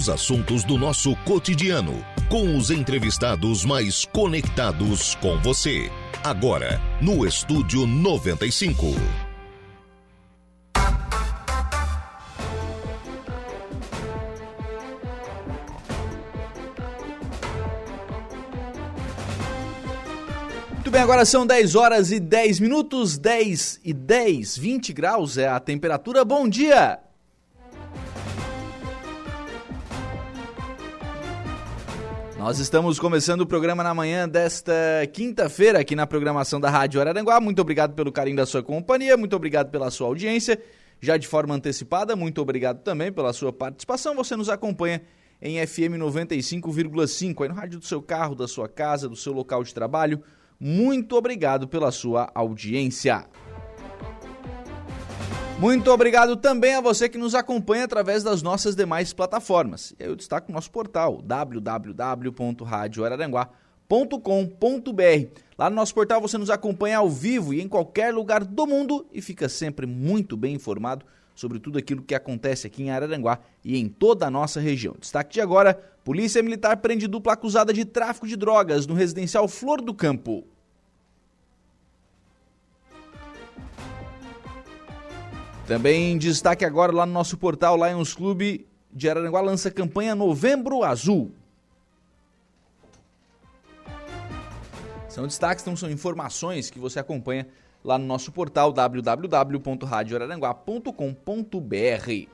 os assuntos do nosso cotidiano, com os entrevistados mais conectados com você. Agora, no Estúdio 95. Muito bem, agora são 10 horas e 10 minutos, 10 e 10, 20 graus é a temperatura. Bom dia! Nós estamos começando o programa na manhã desta quinta-feira aqui na programação da Rádio Araranguá. Muito obrigado pelo carinho da sua companhia, muito obrigado pela sua audiência. Já de forma antecipada, muito obrigado também pela sua participação. Você nos acompanha em FM 95,5 aí no rádio do seu carro, da sua casa, do seu local de trabalho muito obrigado pela sua audiência. Muito obrigado também a você que nos acompanha através das nossas demais plataformas. Eu destaco o nosso portal www.radioararanguá.com.br. Lá no nosso portal você nos acompanha ao vivo e em qualquer lugar do mundo e fica sempre muito bem informado sobre tudo aquilo que acontece aqui em Araranguá e em toda a nossa região. Destaque de agora: Polícia Militar prende dupla acusada de tráfico de drogas no residencial Flor do Campo. Também destaque agora lá no nosso portal Lions Clube de Araranguá lança campanha Novembro Azul. São destaques, então são informações que você acompanha lá no nosso portal www.radioararanguá.com.br.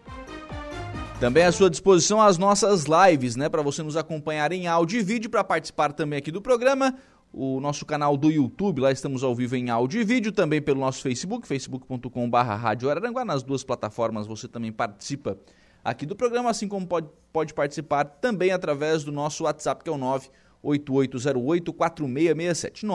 Também à sua disposição as nossas lives, né, para você nos acompanhar em áudio e vídeo para participar também aqui do programa. O nosso canal do YouTube, lá estamos ao vivo em áudio e vídeo, também pelo nosso Facebook, facebook.com.br Rádio Araranguá. Nas duas plataformas você também participa aqui do programa, assim como pode, pode participar também através do nosso WhatsApp, que é o 98808 4667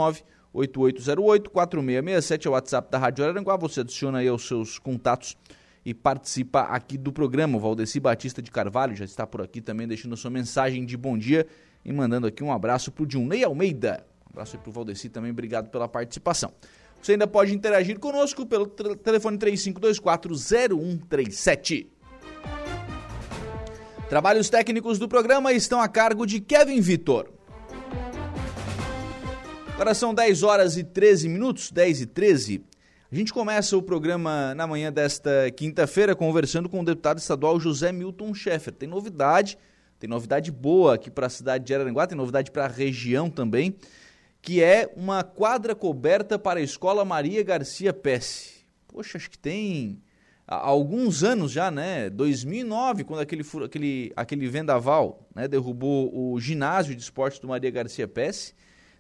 8808-4667 é o WhatsApp da Rádio Araranguá. Você adiciona aí os seus contatos e participa aqui do programa. O Valdeci Batista de Carvalho já está por aqui também, deixando sua mensagem de bom dia e mandando aqui um abraço para o Dilnei Almeida. Um abraço aí para o Valdeci também, obrigado pela participação. Você ainda pode interagir conosco pelo telefone 3524-0137. Trabalhos técnicos do programa estão a cargo de Kevin Vitor. Agora são 10 horas e 13 minutos, 10 e 13. A gente começa o programa na manhã desta quinta-feira conversando com o deputado estadual José Milton Schaeffer. Tem novidade, tem novidade boa aqui para a cidade de Araranguá, tem novidade para a região também, que é uma quadra coberta para a Escola Maria Garcia Pesce. Poxa, acho que tem alguns anos já, né? 2009, quando aquele, aquele, aquele vendaval né, derrubou o ginásio de esportes do Maria Garcia Pesce.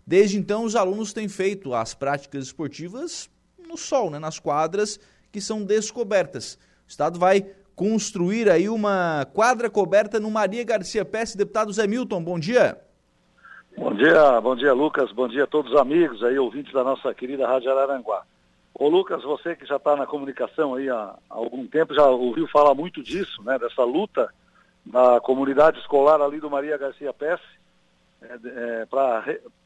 Desde então, os alunos têm feito as práticas esportivas no sol, né, nas quadras que são descobertas. O Estado vai construir aí uma quadra coberta no Maria Garcia Pesce. Deputado Zé Milton, bom dia. Bom dia, bom dia Lucas, bom dia a todos os amigos aí, ouvintes da nossa querida Rádio Araranguá. Ô Lucas, você que já está na comunicação aí há, há, algum tempo, já ouviu falar muito disso, né, dessa luta da comunidade escolar ali do Maria Garcia Pesce, é, é, para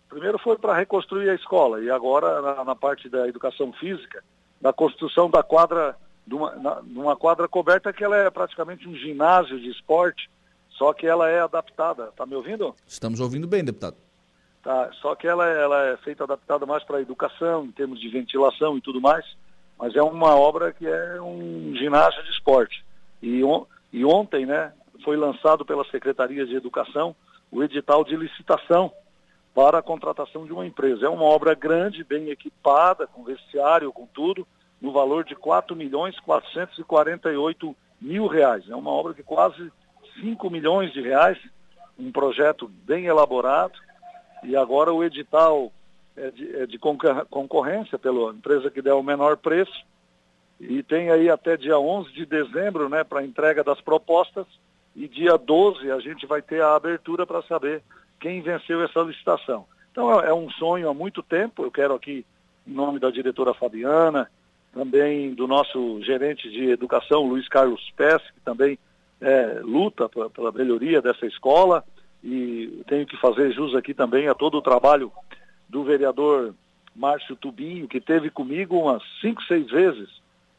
Primeiro foi para reconstruir a escola e agora na, na, parte da educação física, da construção da quadra, de uma, na, uma quadra coberta que ela é praticamente um ginásio de esporte, só que ela é adaptada. Tá me ouvindo? Estamos ouvindo bem, deputado. Tá, só que ela, ela é feita adaptada mais para a educação, em termos de ventilação e tudo mais, mas é uma obra que é um ginásio de esporte. E, on, e ontem, né, foi lançado pela Secretaria de Educação o edital de licitação para a contratação de uma empresa. É uma obra grande, bem equipada, com vestiário, com tudo, no valor de 4 milhões 448 mil reais. É uma obra de quase 5 milhões de reais, um projeto bem elaborado, e agora o edital é de, é de concorrência pela empresa que der o menor preço, e tem aí até dia 11 de dezembro né, para entrega das propostas, e dia 12 a gente vai ter a abertura para saber quem venceu essa licitação. Então é, é um sonho há muito tempo, eu quero aqui, em nome da diretora Fabiana, também do nosso gerente de educação, Luiz Carlos Pesce, que também é, luta pela, melhoria dessa escola, e tenho que fazer jus aqui também a todo o trabalho do vereador Márcio Tubinho, que teve comigo umas cinco, seis vezes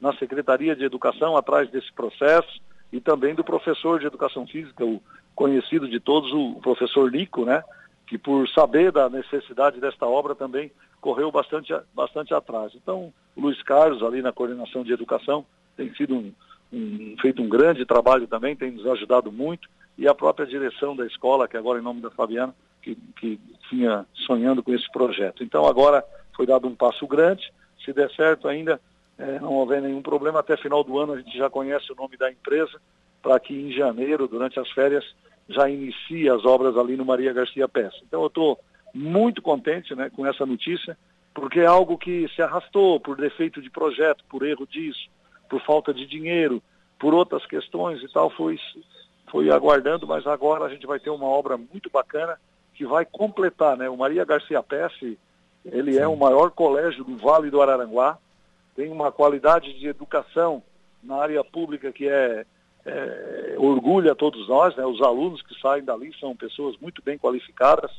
na Secretaria de Educação atrás desse processo, e também do professor de Educação Física, o conhecido de todos, o professor Nico, né? Que por saber da necessidade desta obra também correu bastante, bastante atrás. Então, Luiz Carlos, ali na coordenação de educação, tem sido um, um, feito um grande trabalho também, tem nos ajudado muito, e a própria direção da escola, que agora em nome da Fabiana, que, que vinha sonhando com esse projeto. Então agora foi dado um passo grande, se der certo ainda, é, não houver nenhum problema, até final do ano a gente já conhece o nome da empresa, para que em janeiro, durante as férias, já inicie as obras ali no Maria Garcia Peça. Então eu estou muito contente né, com essa notícia, porque é algo que se arrastou por defeito de projeto, por erro disso, por falta de dinheiro, por outras questões e tal, foi, foi aguardando, mas agora a gente vai ter uma obra muito bacana que vai completar, né? O Maria Garcia Pesce, ele Sim. é o maior colégio do Vale do Araranguá, tem uma qualidade de educação na área pública que é, é orgulha todos nós, né? Os alunos que saem dali são pessoas muito bem qualificadas,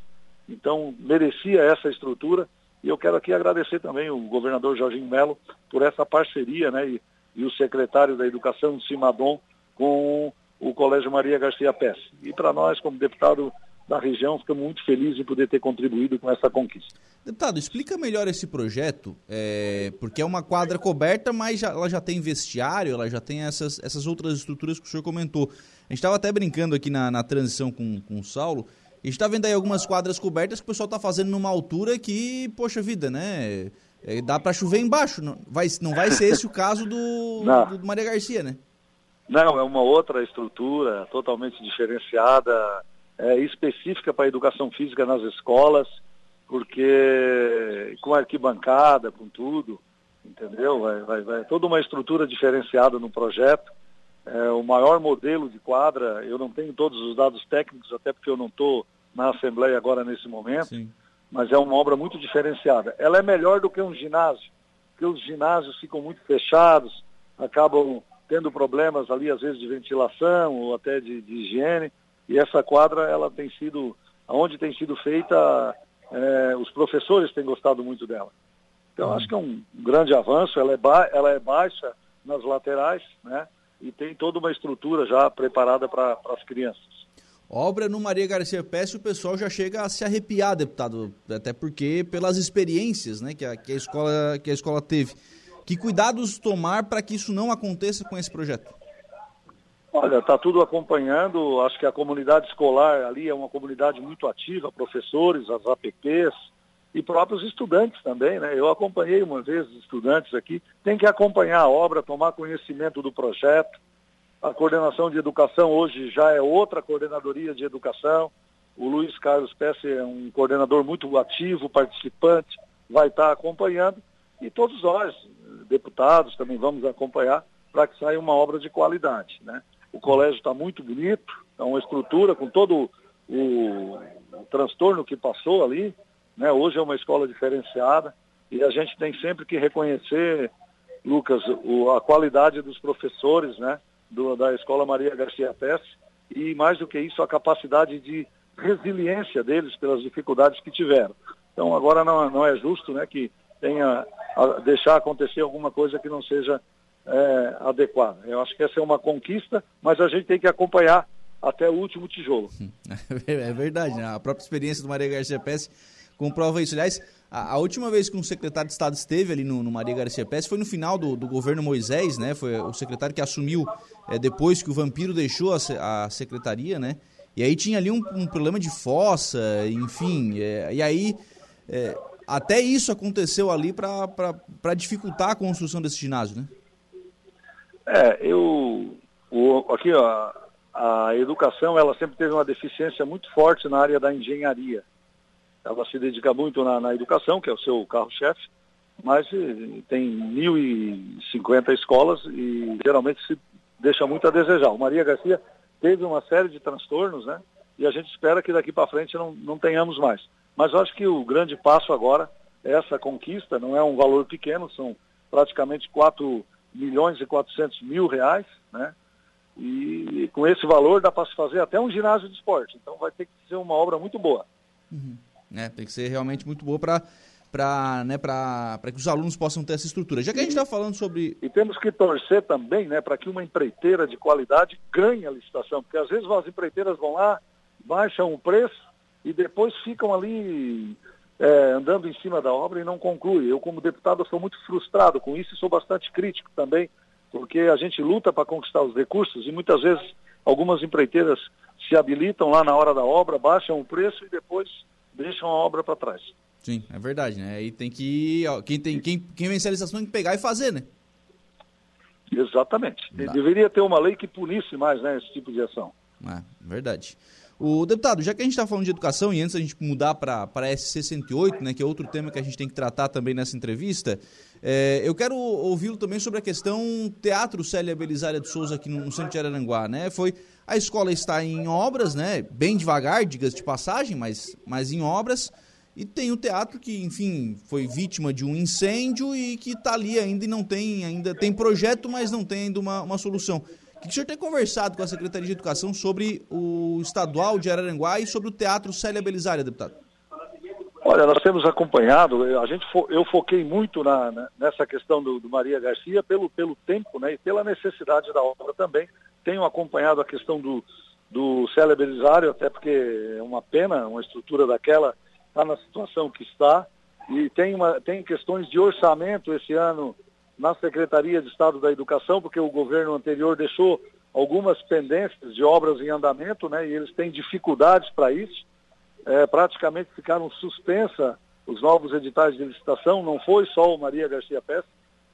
então merecia essa estrutura e eu quero aqui agradecer também o governador Jorginho Melo por essa parceria, né? E, e o secretário da Educação, Simadon, com o Colégio Maria Garcia Pérez. E para nós, como deputado da região, ficamos muito felizes em poder ter contribuído com essa conquista. Deputado, explica melhor esse projeto, é, porque é uma quadra coberta, mas já, ela já tem vestiário, ela já tem essas, essas outras estruturas que o senhor comentou. A gente estava até brincando aqui na, na transição com, com o Saulo, a gente está vendo aí algumas quadras cobertas que o pessoal está fazendo numa altura que, poxa vida, né? É, dá para chover embaixo. Não vai, não vai ser esse o caso do, do, do Maria Garcia, né? Não, é uma outra estrutura totalmente diferenciada, é, específica para a educação física nas escolas, porque com arquibancada, com tudo, entendeu? Vai, vai, vai toda uma estrutura diferenciada no projeto. É, o maior modelo de quadra, eu não tenho todos os dados técnicos, até porque eu não estou na Assembleia agora nesse momento, Sim. Mas é uma obra muito diferenciada. Ela é melhor do que um ginásio, porque os ginásios ficam muito fechados, acabam tendo problemas ali, às vezes, de ventilação ou até de, de higiene. E essa quadra, ela tem sido, aonde tem sido feita, é, os professores têm gostado muito dela. Então, acho que é um grande avanço. Ela é, ba ela é baixa nas laterais, né? E tem toda uma estrutura já preparada para as crianças. Obra no Maria Garcia Pesce, o pessoal já chega a se arrepiar, deputado, até porque pelas experiências né, que, a, que, a escola, que a escola teve. Que cuidados tomar para que isso não aconteça com esse projeto? Olha, está tudo acompanhando. Acho que a comunidade escolar ali é uma comunidade muito ativa, professores, as APPs e próprios estudantes também, né? Eu acompanhei uma vez os estudantes aqui. Tem que acompanhar a obra, tomar conhecimento do projeto. A coordenação de educação hoje já é outra coordenadoria de educação. O Luiz Carlos Pesce é um coordenador muito ativo, participante, vai estar acompanhando. E todos nós, deputados, também vamos acompanhar para que saia uma obra de qualidade. Né? O colégio está muito bonito, é uma estrutura com todo o, o transtorno que passou ali. Né? Hoje é uma escola diferenciada e a gente tem sempre que reconhecer, Lucas, o, a qualidade dos professores né? Do, da Escola Maria Garcia Pesce e, mais do que isso, a capacidade de resiliência deles pelas dificuldades que tiveram. Então, agora não, não é justo né, que tenha deixar acontecer alguma coisa que não seja é, adequada. Eu acho que essa é uma conquista, mas a gente tem que acompanhar até o último tijolo. É verdade, né? a própria experiência do Maria Garcia Pesce comprova isso. Aliás, a, a, última vez que um secretário de Estado esteve ali no, no Maria Garcia Pesce foi no final do, do, governo Moisés, né? Foi o secretário que assumiu é, depois que o Vampiro deixou a, a secretaria, né? E aí tinha ali um, um problema de fossa, enfim, é, e aí é, até isso aconteceu ali para dificultar a construção desse ginásio, né? É, eu. O, aqui, ó, a educação ela sempre teve uma deficiência muito forte na área da engenharia. Ela se dedica muito na, na educação, que é o seu carro-chefe, mas eh, tem 1.050 escolas e geralmente se deixa muito a desejar. O Maria Garcia teve uma série de transtornos, né? E a gente espera que daqui para frente não, não tenhamos mais. Mas eu acho que o grande passo agora é essa conquista, não é um valor pequeno, são praticamente 4 milhões e 400 mil reais, né? E com esse valor dá para se fazer até um ginásio de esporte. Então vai ter que ser uma obra muito boa. Uhum. É, tem que ser realmente muito boa para para né, que os alunos possam ter essa estrutura. Já que a gente está falando sobre. E temos que torcer também né, para que uma empreiteira de qualidade ganhe a licitação, porque às vezes as empreiteiras vão lá, baixam o preço e depois ficam ali é, andando em cima da obra e não concluem. Eu, como deputado, sou muito frustrado com isso e sou bastante crítico também, porque a gente luta para conquistar os recursos e muitas vezes algumas empreiteiras se habilitam lá na hora da obra, baixam o preço e depois deixam a obra para trás. Sim, é verdade, né? Aí tem que. Ó, quem, tem, quem, quem vence a licitação tem que pegar e fazer, né? Exatamente. Deveria ter uma lei que punisse mais né, esse tipo de ação. É, verdade. O deputado, já que a gente está falando de educação e antes a gente mudar para a SC108, né, que é outro tema que a gente tem que tratar também nessa entrevista, é, eu quero ouvi-lo também sobre a questão Teatro Célia Belisária de Souza aqui no, no centro de Araranguá, né? Foi a escola está em obras, né? Bem devagar, diga de passagem, mas, mas em obras. E tem o teatro que, enfim, foi vítima de um incêndio e que está ali ainda e não tem ainda tem projeto, mas não tem ainda uma, uma solução. O que o senhor tem conversado com a Secretaria de Educação sobre o estadual de Araranguá e sobre o Teatro Célia Belisária, deputado? Olha, nós temos acompanhado, a gente eu foquei muito na, nessa questão do, do, Maria Garcia pelo, pelo tempo né, e pela necessidade da obra também. Tenho acompanhado a questão do, do Célia Belisário, até porque é uma pena uma estrutura daquela está na situação que está. E tem, uma, tem questões de orçamento esse ano na Secretaria de Estado da Educação, porque o governo anterior deixou algumas pendências de obras em andamento, né, e eles têm dificuldades para isso. É, praticamente ficaram suspensa os novos editais de licitação, não foi só o Maria Garcia Pérez,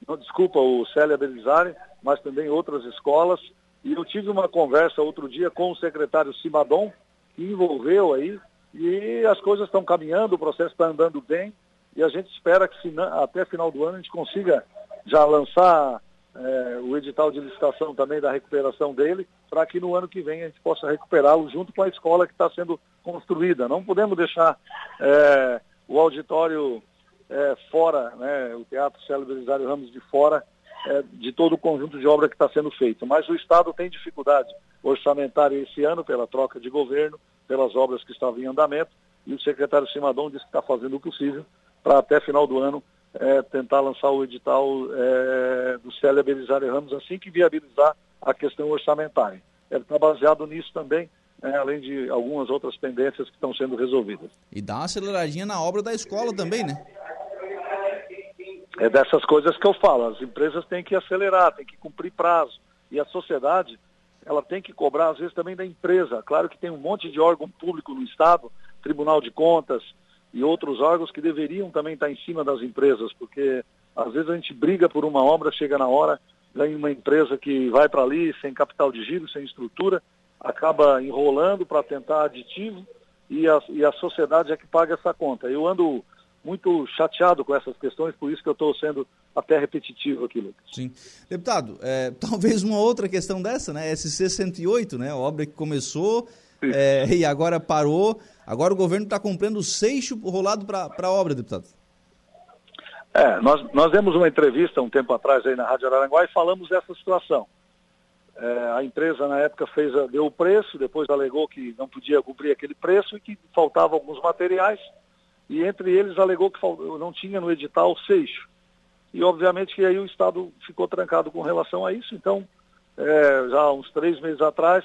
não, desculpa, o Célia Belizari, mas também outras escolas. E eu tive uma conversa outro dia com o secretário Simadon, que envolveu aí, e as coisas estão caminhando, o processo está andando bem, e a gente espera que até final do ano a gente consiga já lançar é, o edital de licitação também da recuperação dele, para que no ano que vem a gente possa recuperá-lo junto com a escola que está sendo construída. Não podemos deixar é, o auditório é, fora, né, o Teatro Célio Belisário Ramos de fora é, de todo o conjunto de obra que está sendo feito. Mas o Estado tem dificuldade orçamentária esse ano pela troca de governo, pelas obras que estavam em andamento, e o secretário Simadon disse que está fazendo o possível para até final do ano é, tentar lançar o edital é, do Célia Belisário Ramos assim que viabilizar a questão orçamentária. Ele está baseado nisso também, é, além de algumas outras pendências que estão sendo resolvidas. E dá uma aceleradinha na obra da escola também, né? É dessas coisas que eu falo. As empresas têm que acelerar, têm que cumprir prazo. E a sociedade, ela tem que cobrar, às vezes, também da empresa. Claro que tem um monte de órgão público no Estado, Tribunal de Contas, e outros órgãos que deveriam também estar em cima das empresas, porque às vezes a gente briga por uma obra, chega na hora, vem uma empresa que vai para ali sem capital de giro, sem estrutura, acaba enrolando para tentar aditivo e a, e a sociedade é que paga essa conta. Eu ando muito chateado com essas questões, por isso que eu estou sendo até repetitivo aqui, Lucas. Sim. Deputado, é, talvez uma outra questão dessa, né? SC 108, né? A obra que começou é, e agora parou. Agora o governo está comprando o seixo rolado para a obra, deputado. É, nós, nós demos uma entrevista um tempo atrás aí na Rádio Araranguá e falamos dessa situação. É, a empresa na época fez, deu o preço, depois alegou que não podia cumprir aquele preço e que faltavam alguns materiais, e entre eles alegou que não tinha no edital seixo. E obviamente que aí o Estado ficou trancado com relação a isso, então é, já uns três meses atrás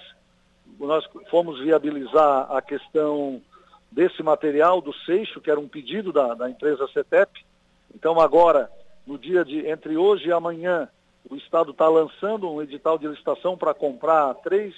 nós fomos viabilizar a questão desse material do Seixo, que era um pedido da, da empresa CETEP. Então agora, no dia de entre hoje e amanhã, o Estado está lançando um edital de licitação para comprar 3,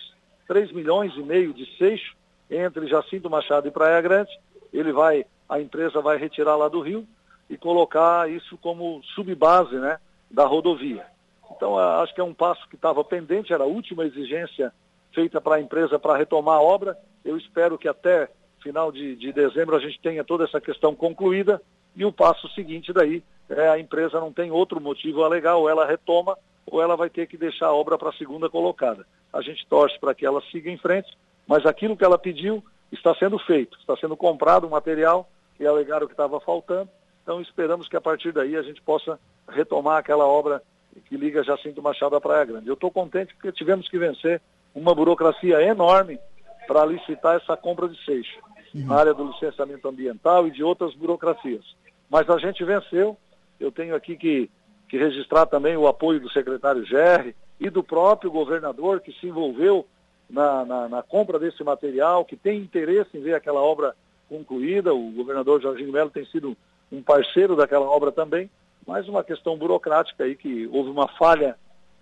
3 milhões e meio de Seixo entre Jacinto Machado e Praia Grande. Ele vai, a empresa vai retirar lá do Rio e colocar isso como subbase né, da rodovia. Então, acho que é um passo que estava pendente, era a última exigência feita para a empresa para retomar a obra. Eu espero que até final de, de dezembro a gente tenha toda essa questão concluída e o passo seguinte daí é a empresa não tem outro motivo a alegar, ou ela retoma ou ela vai ter que deixar a obra para a segunda colocada. A gente torce para que ela siga em frente, mas aquilo que ela pediu está sendo feito, está sendo comprado o material e alegaram que estava faltando, então esperamos que a partir daí a gente possa retomar aquela obra que liga Jacinto Machado à Praia Grande. Eu estou contente porque tivemos que vencer uma burocracia enorme para licitar essa compra de seixo, uhum. na área do licenciamento ambiental e de outras burocracias. Mas a gente venceu. Eu tenho aqui que, que registrar também o apoio do secretário Gerri e do próprio governador que se envolveu na, na, na, compra desse material, que tem interesse em ver aquela obra concluída. O governador Jorginho Melo tem sido um parceiro daquela obra também, mas uma questão burocrática aí que houve uma falha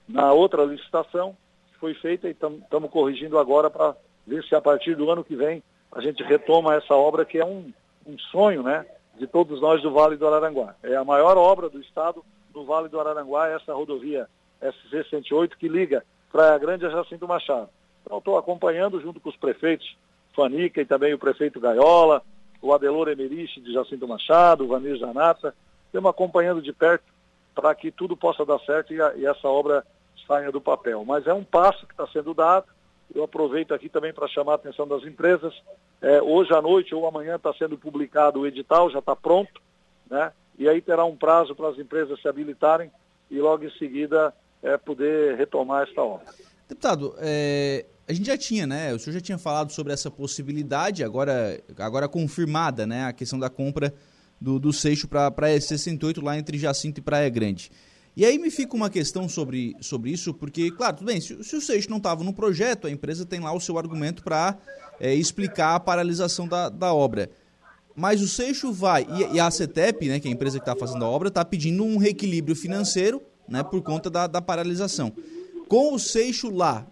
na outra licitação que foi feita e estamos corrigindo agora para ver se a partir do ano que vem a gente retoma essa obra que é um, um sonho, né, de todos nós do Vale do Araranguá. É a maior obra do estado do Vale do Araranguá, essa rodovia SC-108 que liga Praia Grande a Jacinto Machado. Então estou acompanhando junto com os prefeitos Fanica e também o prefeito Gaiola, o Adelor Emerich de Jacinto Machado, o Vanir Zanata. Estamos acompanhando de perto para que tudo possa dar certo e, a, e essa obra saia do papel. Mas é um passo que está sendo dado. Eu aproveito aqui também para chamar a atenção das empresas. É, hoje à noite ou amanhã está sendo publicado o edital, já está pronto, né? E aí terá um prazo para as empresas se habilitarem e logo em seguida é, poder retomar esta obra. Deputado, é, a gente já tinha, né? O senhor já tinha falado sobre essa possibilidade, agora, agora confirmada, né? A questão da compra do, do Seixo para a Praia 68 lá entre Jacinto e Praia Grande. E aí me fica uma questão sobre, sobre isso, porque, claro, tudo bem, se, se o Seixo não estava no projeto, a empresa tem lá o seu argumento para é, explicar a paralisação da, da obra. Mas o Seixo vai, e, e a CETEP, né, que é a empresa que está fazendo a obra, está pedindo um reequilíbrio financeiro né, por conta da, da paralisação. Com o Seixo lá,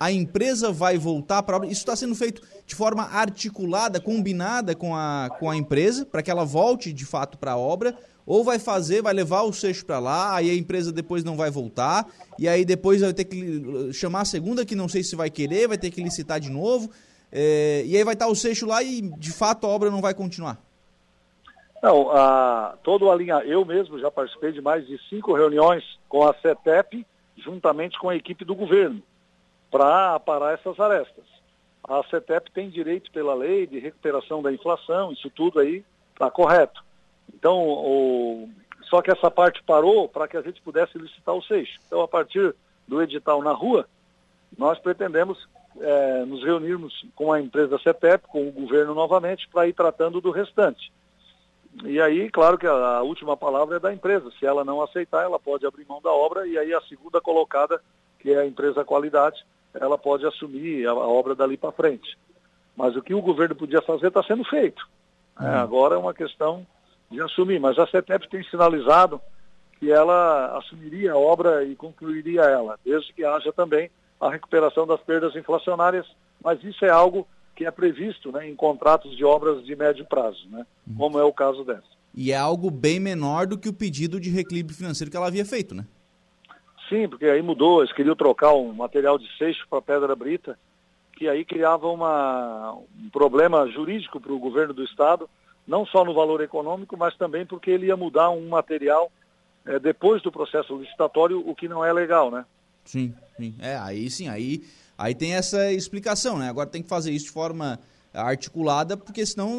a empresa vai voltar para a obra. Isso está sendo feito de forma articulada, combinada com a, com a empresa, para que ela volte de fato para a obra, ou vai fazer, vai levar o seixo para lá, aí a empresa depois não vai voltar, e aí depois vai ter que chamar a segunda, que não sei se vai querer, vai ter que licitar de novo, é, e aí vai estar o seixo lá e de fato a obra não vai continuar. Não, a, todo a linha, eu mesmo já participei de mais de cinco reuniões com a CETEP, juntamente com a equipe do governo, para aparar essas arestas. A CETEP tem direito pela lei de recuperação da inflação, isso tudo aí está correto. Então, o, só que essa parte parou para que a gente pudesse licitar o seixo. Então, a partir do edital na rua, nós pretendemos é, nos reunirmos com a empresa CETEP, com o governo novamente, para ir tratando do restante. E aí, claro que a, última palavra é da empresa. Se ela não aceitar, ela pode abrir mão da obra e aí a segunda colocada, que é a empresa qualidade, ela pode assumir a, a obra dali para frente. Mas o que o governo podia fazer está sendo feito. É, uhum. agora é uma questão de assumir. Mas a CETEP tem sinalizado que ela assumiria a obra e concluiria ela, desde que haja também a recuperação das perdas inflacionárias. Mas isso é algo que é previsto né, em contratos de obras de médio prazo, né, uhum. como é o caso dessa. E é algo bem menor do que o pedido de reequilíbrio financeiro que ela havia feito, né? Sim, porque aí mudou, eles queriam trocar um material de seixo para pedra brita, que aí criava uma, um problema jurídico para o governo do estado, não só no valor econômico, mas também porque ele ia mudar um material é, depois do processo licitatório, o que não é legal, né? Sim, sim. É, aí sim, aí Aí tem essa explicação, né? Agora tem que fazer isso de forma articulada, porque senão,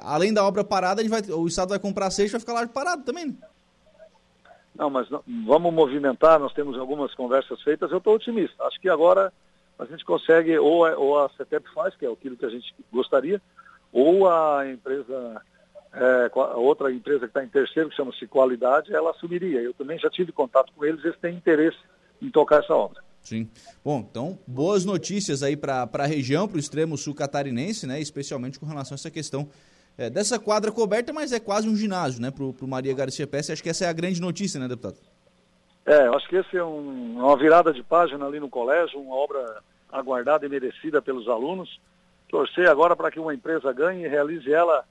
além da obra parada, a gente vai, o Estado vai comprar seixo e vai ficar lá parado também, né? Não, mas não, vamos movimentar, nós temos algumas conversas feitas, eu estou otimista. Acho que agora a gente consegue, ou, a, ou a CETEP faz, que é aquilo que a gente gostaria, ou a empresa, é, a outra empresa que está em terceiro, que chama-se Qualidade, ela assumiria. Eu também já tive contato com eles, eles têm interesse em tocar essa obra. Sim. Bom, então, boas notícias aí para a região, para o extremo sul catarinense, né? Especialmente com relação a essa questão é, dessa quadra coberta, mas é quase um ginásio, né? Para o Maria Garcia Pesce. Acho que essa é a grande notícia, né, deputado? É, acho que esse é um, uma virada de página ali no colégio, uma obra aguardada e merecida pelos alunos. Torcer agora para que uma empresa ganhe e realize ela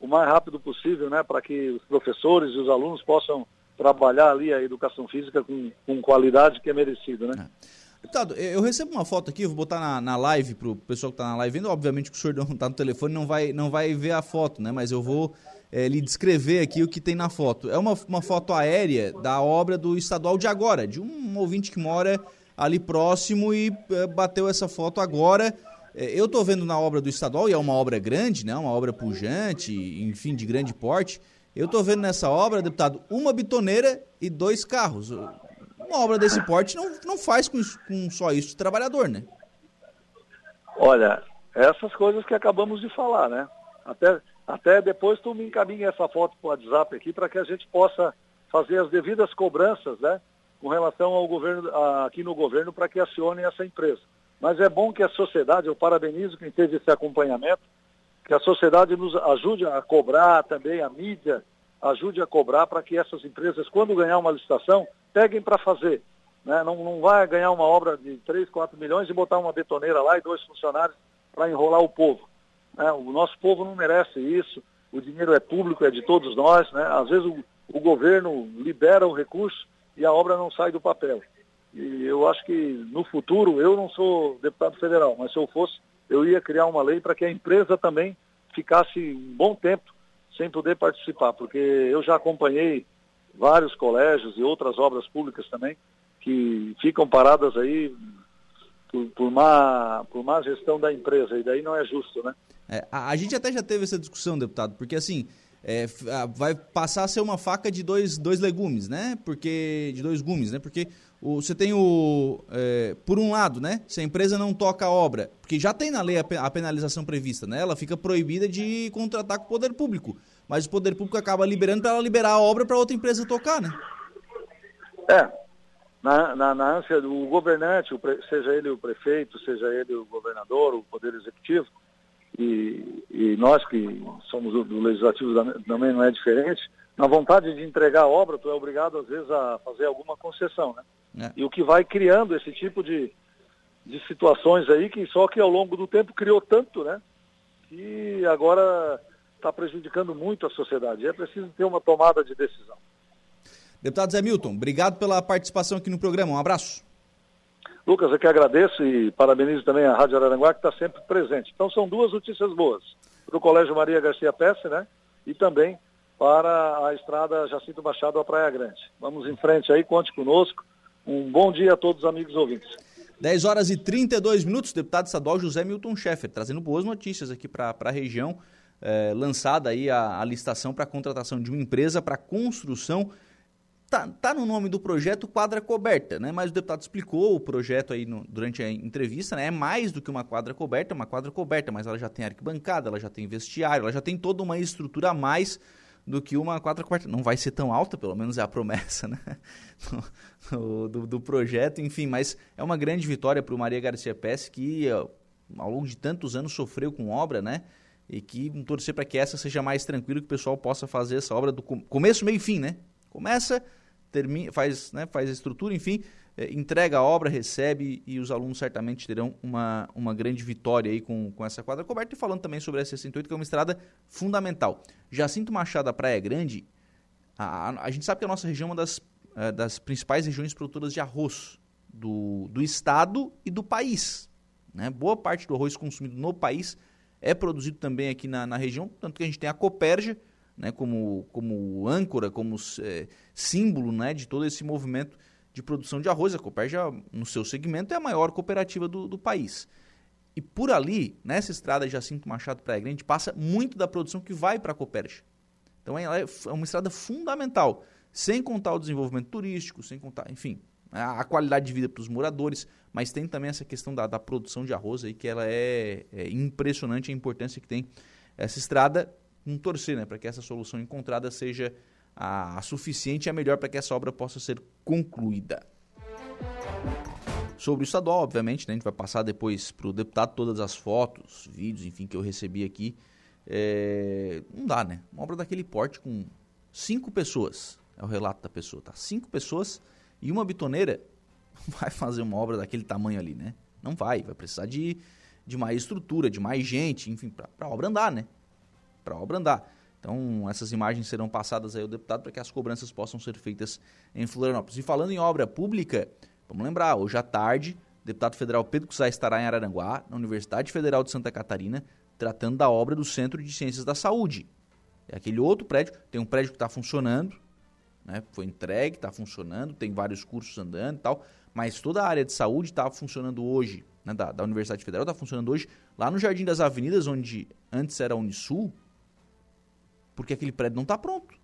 o mais rápido possível, né? Para que os professores e os alunos possam trabalhar ali a educação física com, com qualidade que é merecido, né? É. Deputado, eu recebo uma foto aqui, vou botar na, na live para o pessoal que está na live vendo. Obviamente que o senhor não está no telefone, não vai, não vai ver a foto, né? Mas eu vou é, lhe descrever aqui o que tem na foto. É uma, uma foto aérea da obra do estadual de agora, de um ouvinte que mora ali próximo e é, bateu essa foto agora. É, eu estou vendo na obra do estadual, e é uma obra grande, né? Uma obra pujante, enfim, de grande porte. Eu estou vendo nessa obra, deputado, uma bitoneira e dois carros. Uma obra desse porte não, não faz com, isso, com só isso de trabalhador, né? Olha, essas coisas que acabamos de falar, né? Até Até depois tu me encaminha essa foto para o WhatsApp aqui para que a gente possa fazer as devidas cobranças, né? Com relação ao governo, aqui no governo, para que acione essa empresa. Mas é bom que a sociedade, eu parabenizo quem teve esse acompanhamento, que a sociedade nos ajude a cobrar também, a mídia ajude a cobrar para que essas empresas, quando ganhar uma licitação, peguem para fazer. Né? Não, não vai ganhar uma obra de 3, 4 milhões e botar uma betoneira lá e dois funcionários para enrolar o povo. Né? O nosso povo não merece isso, o dinheiro é público, é de todos nós. Né? Às vezes o, o governo libera o recurso e a obra não sai do papel. E eu acho que no futuro, eu não sou deputado federal, mas se eu fosse, eu ia criar uma lei para que a empresa também ficasse um bom tempo sem poder participar, porque eu já acompanhei vários colégios e outras obras públicas também que ficam paradas aí por, por, má, por má gestão da empresa, e daí não é justo, né? É, a, a, gente até já teve essa discussão, deputado, porque assim, é, vai passar a ser uma faca de dois, dois legumes, né? Porque. De dois gumes, né? Porque o, você tem o. É, por um lado, né? Se a empresa não toca a obra, porque já tem na lei a, penalização prevista, né? Ela fica proibida de contratar com o poder público. Mas o poder público acaba liberando para ela liberar a obra para outra empresa tocar, né? É, na, na, na ânsia do governante, seja ele o prefeito, seja ele o governador, o poder executivo, e, e nós que somos do, do, legislativo também não é diferente, na vontade de entregar a obra, tu é obrigado às vezes a fazer alguma concessão, né? É. E o que vai criando esse tipo de, de situações aí que só que ao longo do tempo criou tanto, né? Que agora está prejudicando muito a sociedade. É preciso ter uma tomada de decisão. Deputado Zé Milton, obrigado pela participação aqui no programa. Um abraço. Lucas, eu que agradeço e parabenizo também a Rádio Araranguá, que está sempre presente. Então, são duas notícias boas. Para o Colégio Maria Garcia Pesce, né? E também para a estrada Jacinto Machado à Praia Grande. Vamos em frente aí, conte conosco. Um bom dia a todos os amigos ouvintes. 10 horas e 32 minutos, deputado estadual José Milton Schaeffer, trazendo boas notícias aqui para a região. É, lançada aí a, a licitação para contratação de uma empresa para construção Tá, tá no nome do projeto quadra coberta, né? Mas o deputado explicou o projeto aí no, durante a entrevista, né? É mais do que uma quadra coberta, é uma quadra coberta, mas ela já tem arquibancada, ela já tem vestiário, ela já tem toda uma estrutura a mais do que uma quadra coberta. Não vai ser tão alta, pelo menos é a promessa, né? do, do, do projeto, enfim, mas é uma grande vitória para o Maria Garcia Pérez, que ao longo de tantos anos sofreu com obra, né? E que torcer para que essa seja mais tranquila, que o pessoal possa fazer essa obra do começo, meio e fim, né? Começa termina, faz, né, faz a estrutura, enfim, entrega a obra, recebe e os alunos certamente terão uma, uma grande vitória aí com, com essa quadra coberta. E falando também sobre a 68, que é uma estrada fundamental. Jacinto Machado, a Praia Grande, a, a, a gente sabe que a nossa região é uma das, é, das principais regiões produtoras de arroz do, do estado e do país. Né? Boa parte do arroz consumido no país é produzido também aqui na, na região, tanto que a gente tem a Copérgia, né, como, como âncora, como é, símbolo né, de todo esse movimento de produção de arroz. A Copérgia, no seu segmento, é a maior cooperativa do, do país. E por ali, nessa estrada Jacinto Machado Praia Grande, passa muito da produção que vai para a Copérgia. Então ela é, é uma estrada fundamental, sem contar o desenvolvimento turístico, sem contar, enfim, a, a qualidade de vida para os moradores, mas tem também essa questão da, da produção de arroz aí, que ela é, é impressionante a importância que tem essa estrada um torcer né, para que essa solução encontrada seja a, a suficiente e a melhor para que essa obra possa ser concluída. Sobre o estadual, obviamente, né, a gente vai passar depois para o deputado todas as fotos, vídeos, enfim, que eu recebi aqui. É, não dá, né? Uma obra daquele porte com cinco pessoas, é o relato da pessoa, tá? Cinco pessoas e uma bitoneira vai fazer uma obra daquele tamanho ali, né? Não vai, vai precisar de, de mais estrutura, de mais gente, enfim, para a obra andar, né? para a obra andar. Então, essas imagens serão passadas aí ao deputado para que as cobranças possam ser feitas em Florianópolis. E falando em obra pública, vamos lembrar, hoje à tarde, o deputado federal Pedro Cusá estará em Araranguá, na Universidade Federal de Santa Catarina, tratando da obra do Centro de Ciências da Saúde. É aquele outro prédio, tem um prédio que está funcionando, né, foi entregue, está funcionando, tem vários cursos andando e tal, mas toda a área de saúde está funcionando hoje, né, da, da Universidade Federal está funcionando hoje, lá no Jardim das Avenidas, onde antes era a Unisul, porque aquele prédio não está pronto.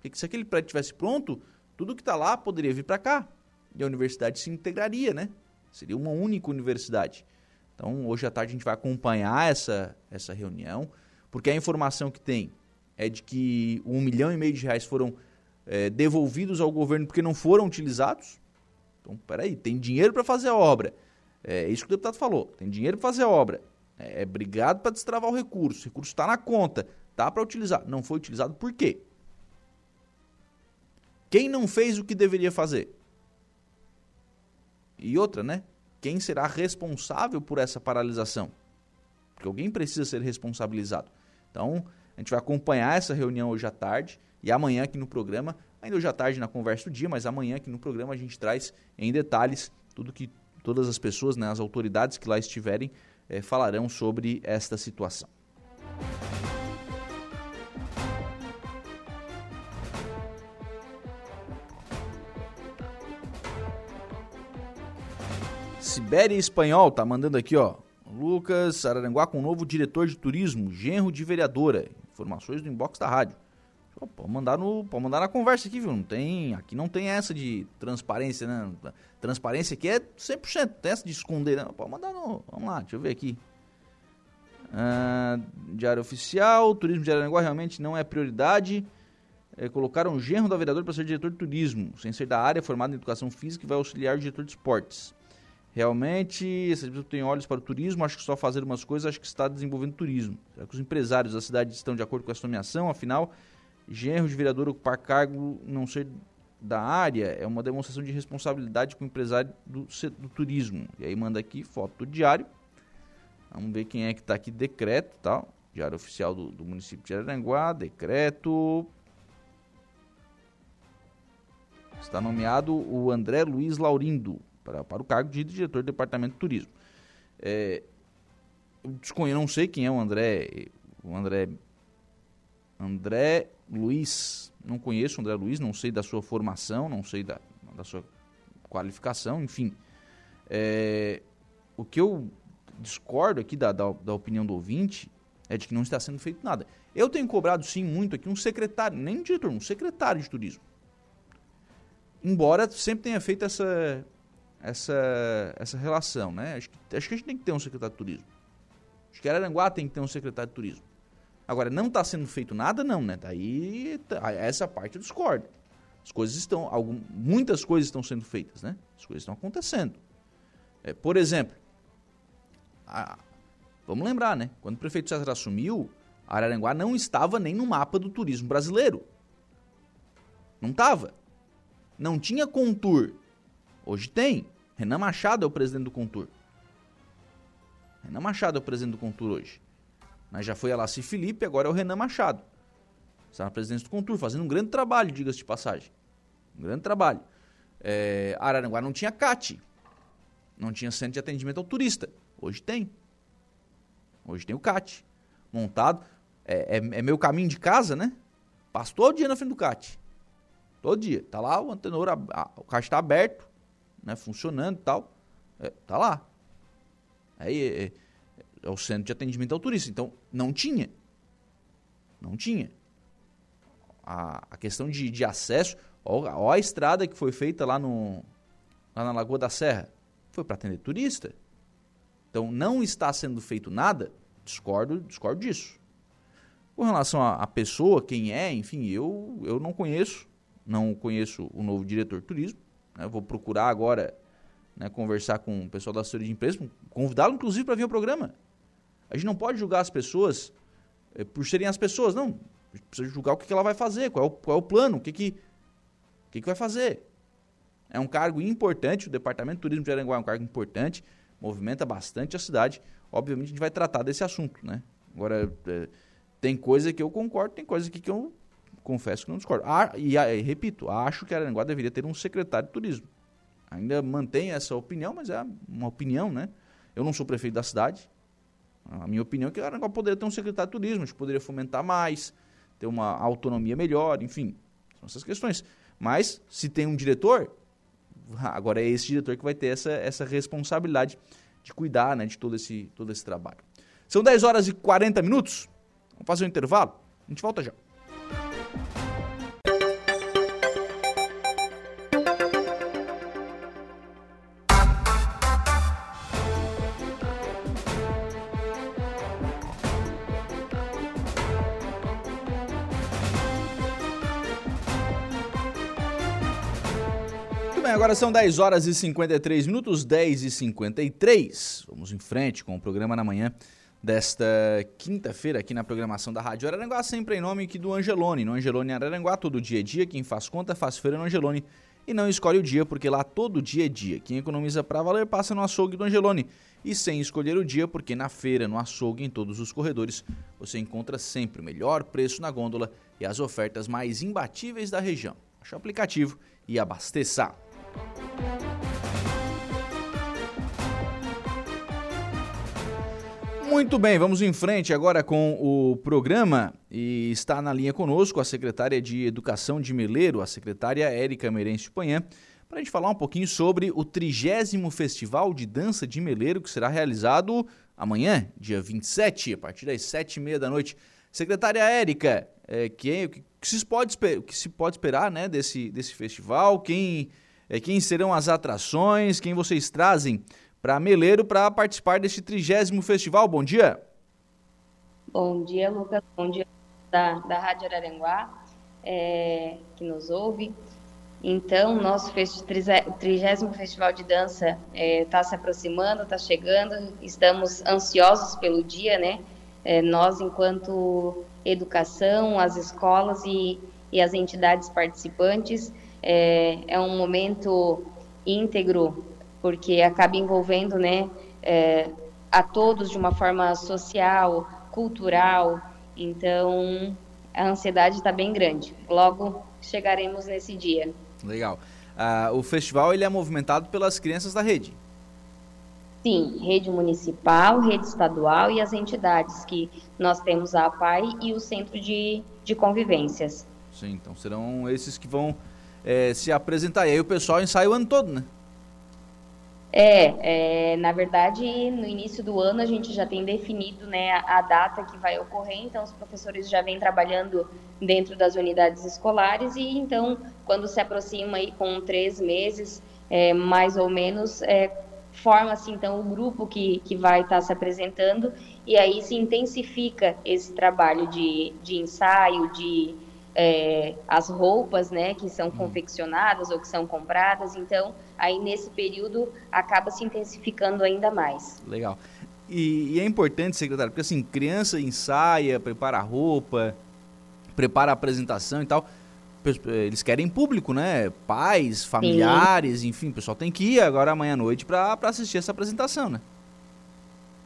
Porque se aquele prédio tivesse pronto, tudo que está lá poderia vir para cá. E a universidade se integraria, né? Seria uma única universidade. Então, hoje à tarde a gente vai acompanhar essa, essa reunião. porque a informação que tem é de que um milhão e meio de reais foram é, devolvidos ao governo porque não foram utilizados. Então, peraí, tem dinheiro para fazer a obra. É isso que o deputado falou. Tem dinheiro para fazer a obra. É, é obrigado para destravar o recurso. O recurso está na conta. Tá para utilizar. Não foi utilizado por quê? Quem não fez o que deveria fazer? E outra, né? Quem será responsável por essa paralisação? Porque alguém precisa ser responsabilizado. Então, a gente vai acompanhar essa reunião hoje à tarde e amanhã aqui no programa, ainda hoje à tarde na conversa do dia, mas amanhã aqui no programa a gente traz em detalhes tudo que todas as pessoas, né, as autoridades que lá estiverem, eh, falarão sobre esta situação. Sibéria Espanhol tá mandando aqui, ó. Lucas Araranguá com novo diretor de turismo, genro de vereadora. Informações do inbox da rádio. Pode mandar, no, pode mandar na conversa aqui, viu? Não tem, aqui não tem essa de transparência, né? Transparência aqui é 100%, tem essa de esconder, né? Pode mandar no... Vamos lá, deixa eu ver aqui. Ah, diário Oficial, turismo de Araranguá realmente não é prioridade. É, colocaram o genro da vereadora para ser diretor de turismo, sem ser da área, formado em educação física e vai auxiliar o diretor de esportes. Realmente, essa pessoa tem olhos para o turismo, acho que só fazer umas coisas, acho que está desenvolvendo turismo. Será que os empresários da cidade estão de acordo com essa nomeação? Afinal, genro de vereador ocupar cargo não ser da área é uma demonstração de responsabilidade com o empresário do, do turismo. E aí manda aqui foto do diário. Vamos ver quem é que está aqui, decreto, tal. Diário oficial do, do município de Araranguá, decreto. Está nomeado o André Luiz Laurindo, para, para o cargo de diretor do departamento de turismo. É, eu desconheço, não sei quem é o André, o André, André Luiz, não conheço o André Luiz, não sei da sua formação, não sei da, da sua qualificação, enfim. É, o que eu discordo aqui da, da, da, opinião do ouvinte é de que não está sendo feito nada. Eu tenho cobrado sim muito aqui um secretário, nem um diretor, um secretário de turismo. Embora sempre tenha feito essa, essa, essa relação, né? Acho que, acho que a gente tem que ter um secretário de turismo. Acho que Araranguá tem que ter um secretário de turismo. Agora, não está sendo feito nada, não, né? Daí, tá, essa parte eu discordo. As coisas estão, algum, muitas coisas estão sendo feitas, né? As coisas estão acontecendo. É, por exemplo, a, vamos lembrar, né? Quando o prefeito César assumiu, Araranguá não estava nem no mapa do turismo brasileiro. Não estava. Não tinha contour. Hoje tem. Renan Machado é o presidente do Contur. Renan Machado é o presidente do Contur hoje. Mas já foi a Laci Felipe, agora é o Renan Machado. Está na presidência do Contur, fazendo um grande trabalho, diga-se de passagem. Um grande trabalho. É, Araranguá não tinha CAT. Não tinha centro de atendimento ao turista. Hoje tem. Hoje tem o CAT. Montado. É, é, é meu caminho de casa, né? Passo todo dia na frente do CAT. Todo dia. Tá lá o antenor, a, a, o CAT está aberto né, funcionando e tal. É, tá lá. Aí é, é, é, o centro de atendimento ao turista. Então, não tinha. Não tinha. A, a questão de, de acesso, ó, ó, a estrada que foi feita lá, no, lá na Lagoa da Serra, foi para atender turista. Então, não está sendo feito nada, discordo, discordo disso. Com relação à pessoa, quem é, enfim, eu, eu não conheço, não conheço o novo diretor de turismo, né? Vou procurar agora né, conversar com o pessoal da assessoria de empresa, convidá-lo inclusive para vir ao programa. A gente não pode julgar as pessoas é, por serem as pessoas, não. A gente precisa julgar o que, que ela vai fazer, qual é o, qual é o plano, o que, que, o que, que vai fazer. É um cargo importante, o Departamento de Turismo de Aranguá é um cargo importante, movimenta bastante a cidade. Obviamente a gente vai tratar desse assunto, né? Agora, é, tem coisa que eu concordo, tem coisa que eu confesso que não discordo. Ah, e, e, repito, acho que Araranguá deveria ter um secretário de turismo. Ainda mantenho essa opinião, mas é uma opinião, né? Eu não sou prefeito da cidade. A minha opinião é que Araranguá poderia ter um secretário de turismo, a gente poderia fomentar mais, ter uma autonomia melhor, enfim. São essas questões. Mas, se tem um diretor, agora é esse diretor que vai ter essa, essa responsabilidade de cuidar né, de todo esse, todo esse trabalho. São 10 horas e 40 minutos. Vamos fazer um intervalo? A gente volta já. Agora são 10 horas e 53 minutos, 10 e 53. Vamos em frente com o programa na manhã desta quinta-feira aqui na programação da Rádio Araranguá, sempre em nome aqui do Angelone. No Angelone Araranguá, todo dia é dia, quem faz conta faz feira no Angelone e não escolhe o dia, porque lá todo dia é dia. Quem economiza para valer passa no açougue do Angelone. E sem escolher o dia, porque na feira, no açougue, em todos os corredores, você encontra sempre o melhor preço na gôndola e as ofertas mais imbatíveis da região. Baixe o aplicativo e abasteça. Muito bem, vamos em frente agora com o programa e está na linha conosco a secretária de Educação de Meleiro, a secretária Érica Meirense Panhã, para a gente falar um pouquinho sobre o trigésimo Festival de Dança de Meleiro que será realizado amanhã, dia 27, a partir das sete e meia da noite. Secretária Érica, é, que, que, se pode, que se pode esperar né, desse, desse festival? Quem, é, quem serão as atrações? Quem vocês trazem para Meleiro para participar deste trigésimo festival? Bom dia! Bom dia, Lucas. Bom dia da, da Rádio Araranguá, é, que nos ouve. Então, nosso trigésimo festival de dança está é, se aproximando, está chegando. Estamos ansiosos pelo dia, né? É, nós, enquanto educação, as escolas e, e as entidades participantes, é, é, um momento íntegro, porque acaba envolvendo né, é, a todos de uma forma social, cultural. Então, a ansiedade está bem grande. Logo chegaremos nesse dia. Legal. Uh, o festival ele é movimentado pelas crianças da rede. Sim, rede municipal, rede estadual e as entidades que nós temos a APAI e o Centro de, de Convivências. Sim, então serão esses que vão é, se apresentar. E aí o pessoal ensaia o ano todo, né? É, é, na verdade, no início do ano a gente já tem definido né, a, data que vai ocorrer, então os professores já vêm trabalhando dentro das unidades escolares e então, quando se aproxima aí com três meses, é, mais ou menos, é, forma-se então o grupo que, que vai estar se apresentando e aí se intensifica esse trabalho de, de ensaio, de é, as roupas, né, que são uhum. confeccionadas ou que são compradas, então aí nesse período acaba se intensificando ainda mais. Legal. E, e é importante, secretário, porque assim, criança ensaia, prepara a roupa, prepara a apresentação e tal, eles querem público, né? Pais, familiares, Sim. enfim, o pessoal tem que ir agora amanhã à noite para assistir essa apresentação, né?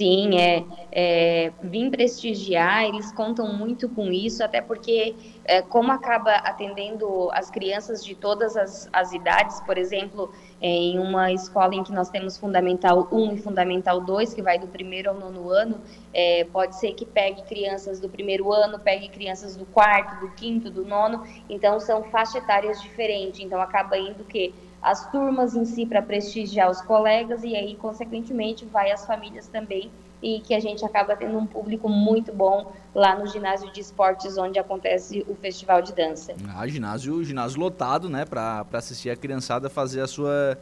Sim, é, é vir prestigiar, eles contam muito com isso, até porque é, como acaba atendendo as crianças de todas as, as idades, por exemplo, é, em uma escola em que nós temos Fundamental 1 e Fundamental 2, que vai do primeiro ao nono ano, é, pode ser que pegue crianças do primeiro ano, pegue crianças do quarto, do quinto, do nono, então são faixa etárias diferentes, então acaba indo que as turmas em si para prestigiar os colegas e aí, consequentemente, vai as famílias também e que a gente acaba tendo um público muito bom lá no ginásio de esportes onde acontece o festival de dança. Ah, ginásio, ginásio lotado, né, para assistir a criançada fazer a sua,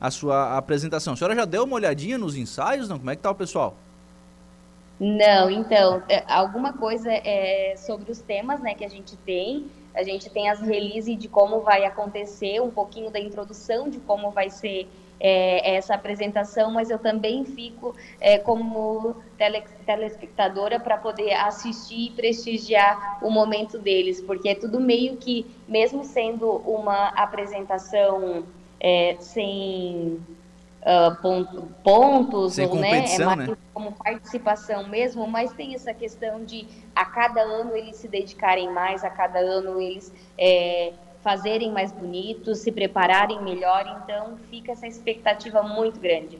a sua apresentação. A senhora já deu uma olhadinha nos ensaios, não? Como é que tá o pessoal? Não, então, é, alguma coisa é, sobre os temas né, que a gente tem. A gente tem as releases de como vai acontecer, um pouquinho da introdução de como vai ser é, essa apresentação, mas eu também fico é, como tele, telespectadora para poder assistir e prestigiar o momento deles, porque é tudo meio que, mesmo sendo uma apresentação é, sem uh, ponto, pontos, sem ou, né, é mais né? como participação mesmo, mas tem essa questão de a cada ano eles se dedicarem mais, a cada ano eles é, fazerem mais bonitos, se prepararem melhor, então fica essa expectativa muito grande.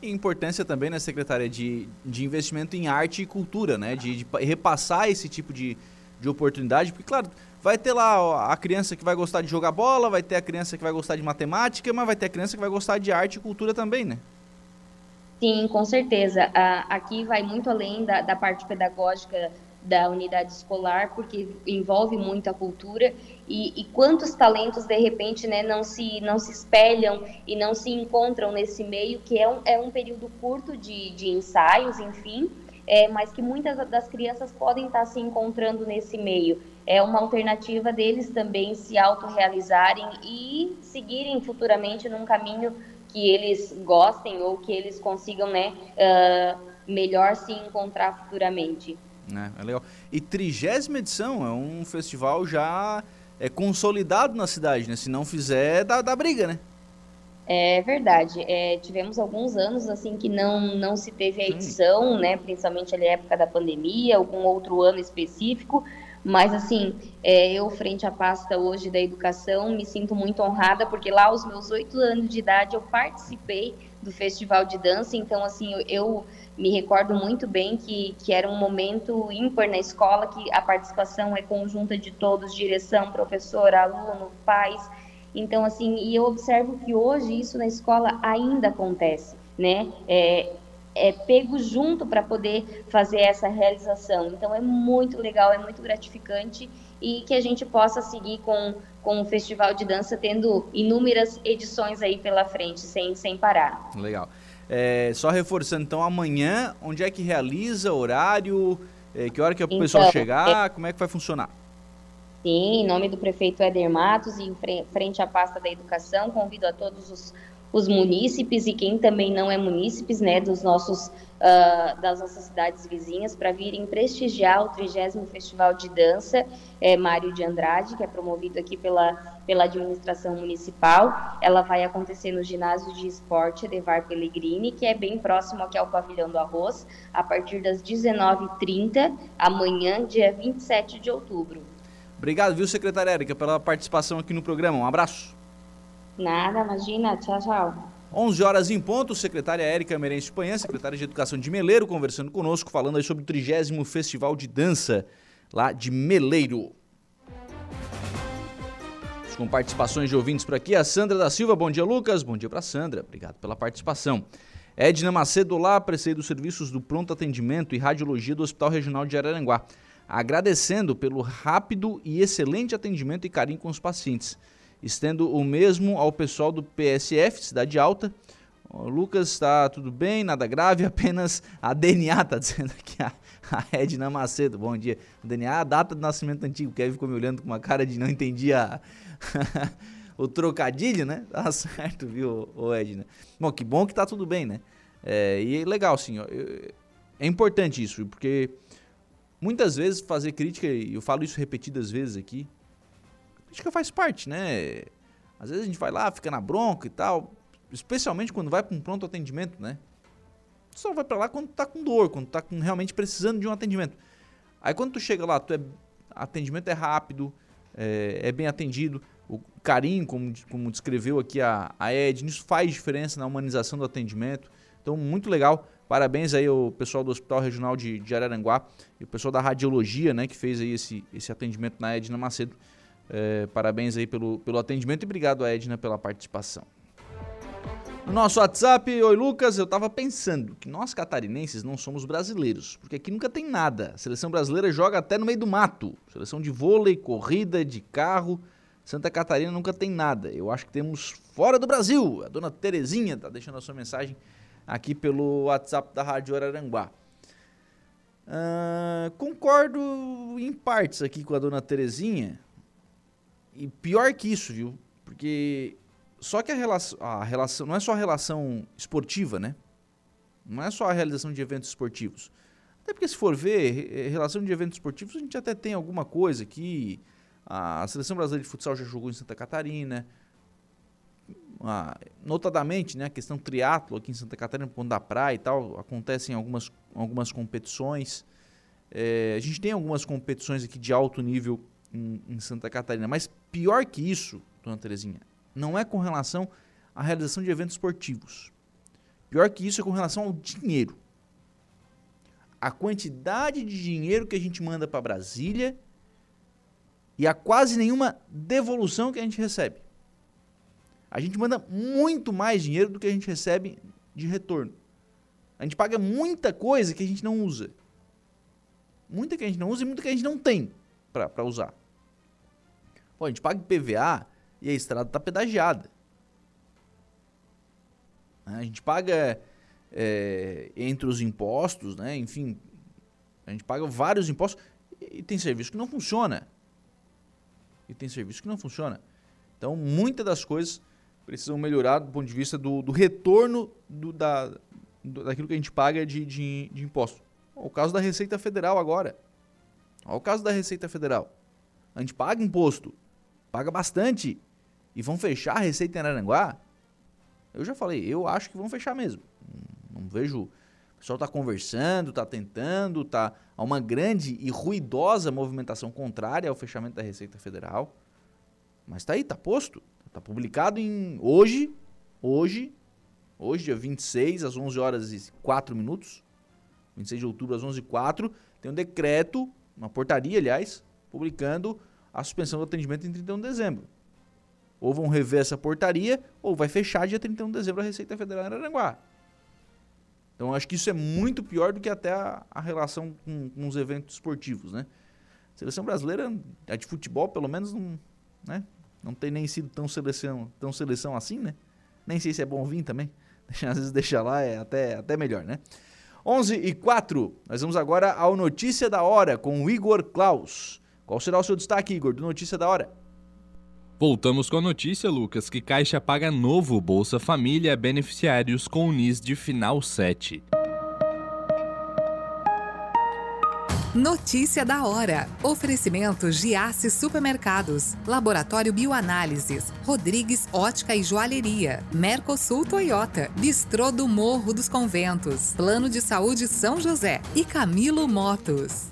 E importância também, né, secretária, de, de investimento em arte e cultura, né, de, de repassar esse tipo de, de oportunidade, porque, claro, vai ter lá a criança que vai gostar de jogar bola, vai ter a criança que vai gostar de matemática, mas vai ter a criança que vai gostar de arte e cultura também, né? Sim, com certeza. aqui vai muito além da, da parte pedagógica da unidade escolar, porque envolve muito a cultura e, e, quantos talentos de repente né, não se não se espelham e não se encontram nesse meio que é um, é um período curto de, de ensaios, enfim, é, mas que muitas das crianças podem estar se encontrando nesse meio. É uma alternativa deles também se autorrealizarem e seguirem futuramente num caminho que eles gostem ou que eles consigam né, uh, melhor se encontrar futuramente. É, é legal. E trigésima edição é um festival já é consolidado na cidade, né? Se não fizer, dá, dá briga, né? É verdade. É, tivemos alguns anos assim que não, não se teve a edição, né? Principalmente na época da pandemia, algum outro ano específico. Mas assim, é, eu frente à pasta hoje da educação me sinto muito honrada porque lá aos meus oito anos de idade eu participei do festival de dança. Então assim, eu, eu me recordo muito bem que, que era um momento ímpar na escola, que a participação é conjunta de todos, direção, professor, aluno, pais. Então, assim, e eu observo que hoje isso na escola ainda acontece, né? É, é pego junto para poder fazer essa realização. Então, é muito legal, é muito gratificante e que a gente possa seguir com, com o Festival de Dança tendo inúmeras edições aí pela frente, sem, sem parar. Legal. É, só reforçando, então, amanhã, onde é que realiza, horário, é, que hora que o então, pessoal chegar, é... como é que vai funcionar? Sim, em nome do prefeito Éder Matos e em frente à pasta da educação, convido a todos os, os munícipes e quem também não é munícipes, né, dos nossos, uh, das nossas cidades vizinhas, para virem prestigiar o 30 Festival de Dança é, Mário de Andrade, que é promovido aqui pela, pela administração municipal. Ela vai acontecer no ginásio de esporte Devar Pellegrini, que é bem próximo aqui ao Pavilhão do Arroz, a partir das 19h30, amanhã, dia 27 de outubro. Obrigado, viu, secretária Érica, pela participação aqui no programa. Um abraço. Nada, imagina. Tchau, tchau. 11 horas em ponto, secretária Érica Merense Panhã, secretária de Educação de Meleiro, conversando conosco, falando aí sobre o 30 Festival de Dança lá de Meleiro. Com participações de ouvintes por aqui, a Sandra da Silva, bom dia Lucas, bom dia para Sandra, obrigado pela participação. Edna Macedo, lá, prestei dos serviços do pronto atendimento e radiologia do Hospital Regional de Araranguá agradecendo pelo rápido e excelente atendimento e carinho com os pacientes. Estendo o mesmo ao pessoal do PSF, Cidade Alta. O Lucas está tudo bem, nada grave, apenas a DNA, está dizendo aqui a, a Edna Macedo. Bom dia. O DNA a data do nascimento antigo. O Kevin ficou me olhando com uma cara de não entendia o trocadilho, né? Tá certo, viu, Edna? Bom, que bom que tá tudo bem, né? É, e é legal, sim. É importante isso, porque Muitas vezes fazer crítica, e eu falo isso repetidas vezes aqui, crítica faz parte, né? Às vezes a gente vai lá, fica na bronca e tal, especialmente quando vai para um pronto atendimento, né? Só vai para lá quando tá com dor, quando tá com, realmente precisando de um atendimento. Aí quando tu chega lá, tu é, atendimento é rápido, é, é, bem atendido, o carinho, como, como descreveu aqui a, a Ed, isso faz diferença na humanização do atendimento. Então, muito legal. Parabéns aí ao pessoal do Hospital Regional de, de Araranguá e o pessoal da Radiologia, né, que fez aí esse, esse atendimento na Edna Macedo. É, parabéns aí pelo, pelo atendimento e obrigado a Edna pela participação. No nosso WhatsApp, oi Lucas, eu tava pensando que nós catarinenses não somos brasileiros, porque aqui nunca tem nada. A seleção brasileira joga até no meio do mato. Seleção de vôlei, corrida, de carro. Santa Catarina nunca tem nada. Eu acho que temos fora do Brasil. A dona Terezinha tá deixando a sua mensagem aqui pelo WhatsApp da Rádio Araranguá. Uh, concordo em partes aqui com a dona Terezinha. E pior que isso, viu? Porque só que a relação, a relação não é só a relação esportiva, né? Não é só a realização de eventos esportivos. Até porque se for ver, relação de eventos esportivos, a gente até tem alguma coisa aqui. A seleção brasileira de futsal já jogou em Santa Catarina, notadamente, né, a questão triatlo aqui em Santa Catarina, Ponto da Praia e tal, acontecem algumas, algumas competições. É, a gente tem algumas competições aqui de alto nível em, em, Santa Catarina, mas pior que isso, dona Terezinha, não é com relação à realização de eventos esportivos. Pior que isso é com relação ao dinheiro. A quantidade de dinheiro que a gente manda para Brasília e a quase nenhuma devolução que a gente recebe. A gente manda muito mais dinheiro do que a gente recebe de retorno. A gente paga muita coisa que a gente não usa. Muita que a gente não usa e muita que a gente não tem para usar. Pô, a gente paga PVA e a estrada está pedagiada. A gente paga é, entre os impostos, né? enfim, A gente paga vários impostos e tem serviço que não funciona. E tem serviço que não funciona. Então, muitas das coisas precisam melhorar do ponto de vista do, do retorno do, da, do, daquilo que a gente paga de, de, de imposto. O caso da Receita Federal agora. Olha o caso da Receita Federal. A gente paga imposto, paga bastante, e vão fechar a Receita em Araranguá? Eu já falei, eu acho que vão fechar mesmo. Não vejo. O pessoal está conversando, está tentando, tá há uma grande e ruidosa movimentação contrária ao fechamento da Receita Federal. Mas está aí, está posto. Está publicado em hoje, hoje, hoje, dia 26, às 11 horas e 4 minutos. 26 de outubro, às 11 h 04 tem um decreto, uma portaria, aliás, publicando a suspensão do atendimento em 31 de dezembro. Ou vão rever essa portaria, ou vai fechar dia 31 de dezembro a Receita Federal em Aranguá. Então acho que isso é muito pior do que até a, a relação com, com, os eventos esportivos, né? A seleção brasileira, a de futebol, pelo menos, não, né? Não tem nem sido tão seleção, tão seleção assim, né? Nem sei se é bom vir também. Às vezes deixar lá é até, até melhor, né? 11 e 4, nós vamos agora ao Notícia da Hora com o Igor Klaus. Qual será o seu destaque, Igor, do Notícia da Hora? Voltamos com a notícia, Lucas, que Caixa paga novo Bolsa Família a beneficiários com o NIS de final 7. Notícia da hora. Oferecimento Giasse Supermercados, Laboratório Bioanálises, Rodrigues Ótica e Joalheria, Mercosul Toyota, Bistrô do Morro dos Conventos, Plano de Saúde São José. E Camilo Motos.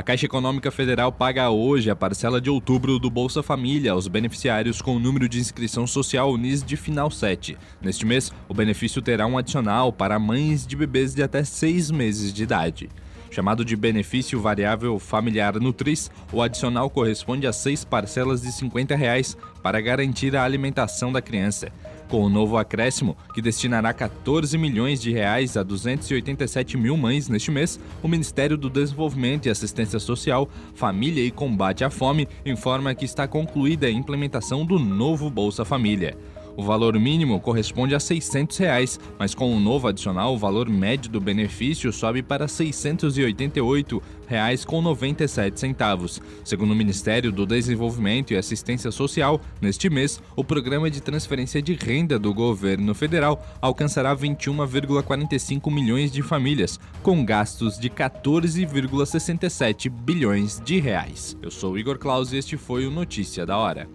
A Caixa Econômica Federal paga hoje a parcela de outubro do Bolsa Família aos beneficiários com o número de inscrição social NIS de final 7. Neste mês, o benefício terá um adicional para mães de bebês de até 6 meses de idade. Chamado de benefício variável familiar Nutris, o adicional corresponde a seis parcelas de 50 reais para garantir a alimentação da criança. Com o novo acréscimo, que destinará 14 milhões de reais a 287 mil mães neste mês, o Ministério do Desenvolvimento e Assistência Social, Família e Combate à Fome informa que está concluída a implementação do novo Bolsa Família. O valor mínimo corresponde a 600 reais, mas com o um novo adicional, o valor médio do benefício sobe para R$ 688,97. Segundo o Ministério do Desenvolvimento e Assistência Social, neste mês, o programa de transferência de renda do governo federal alcançará 21,45 milhões de famílias, com gastos de 14,67 bilhões de reais. Eu sou Igor Claus e este foi o Notícia da Hora.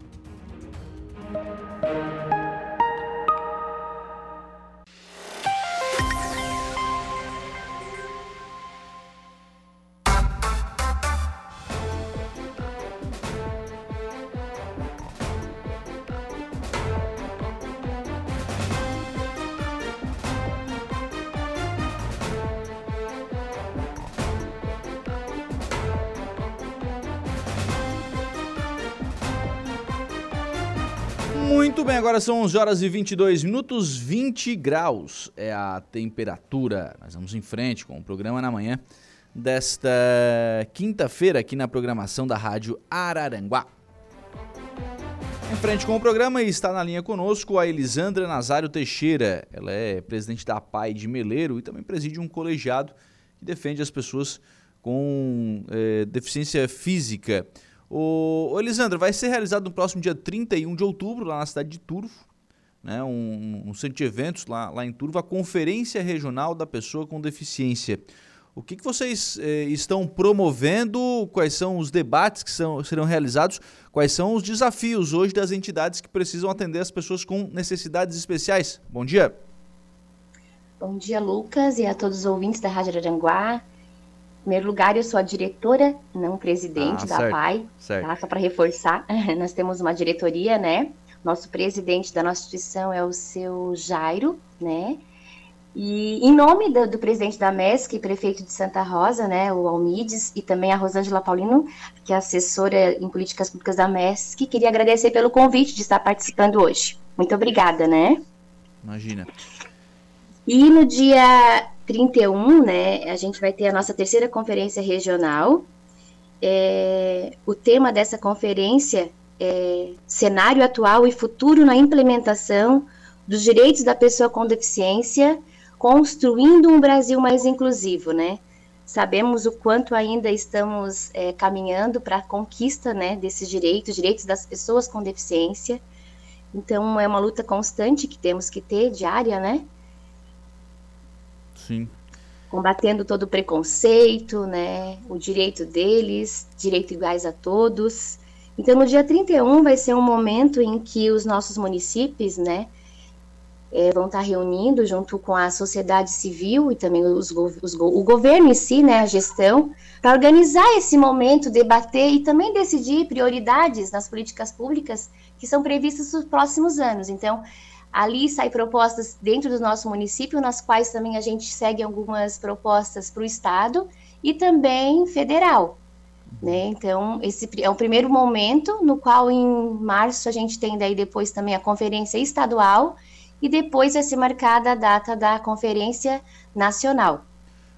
Muito bem, agora são 11 horas e 22 minutos, 20 graus é a temperatura. Nós vamos em frente com o programa na manhã desta quinta-feira aqui na programação da Rádio Araranguá. Em frente com o programa está na linha conosco a Elisandra Nazário Teixeira. Ela é presidente da PAI de Meleiro e também preside um colegiado que defende as pessoas com é, deficiência física. O, o Elisandro, vai ser realizado no próximo dia 31 de outubro, lá na cidade de Turvo, né, um, um centro de eventos lá, lá em Turvo, a Conferência Regional da Pessoa com Deficiência. O que, que vocês eh, estão promovendo? Quais são os debates que são, serão realizados? Quais são os desafios hoje das entidades que precisam atender as pessoas com necessidades especiais? Bom dia. Bom dia, Lucas, e a todos os ouvintes da Rádio Aranguá primeiro lugar, eu sou a diretora, não presidente ah, da certo, PAI, certo. Tá? só para reforçar. Nós temos uma diretoria, né? Nosso presidente da nossa instituição é o seu Jairo, né? E em nome do, do, presidente da MESC, prefeito de Santa Rosa, né, o Almides, e também a Rosângela Paulino, que é assessora em políticas públicas da MESC, queria agradecer pelo convite de estar participando hoje. Muito obrigada, né? Imagina. E no dia 31, né, a gente vai ter a nossa terceira conferência regional. É, o tema dessa conferência é cenário atual e futuro na implementação dos direitos da pessoa com deficiência, construindo um Brasil mais inclusivo, né? Sabemos o quanto ainda estamos é, caminhando para a conquista né, desses direitos, direitos das pessoas com deficiência. Então, é uma luta constante que temos que ter, diária, né? Sim. Combatendo todo preconceito, né? O direito deles, direito iguais a todos. Então, no dia 31 vai ser um momento em que os nossos municípios, né, é, vão estar reunindo junto com a sociedade civil e também os, os, o governo em si, né, a gestão, para organizar esse momento, debater e também decidir prioridades nas políticas públicas que são previstas nos próximos anos. Então, ali saem propostas dentro do nosso município, nas quais também a gente segue algumas propostas para o Estado e também federal. Né? Então, esse é o primeiro momento no qual em março a gente tem daí depois também a conferência estadual e depois vai ser marcada a data da conferência nacional.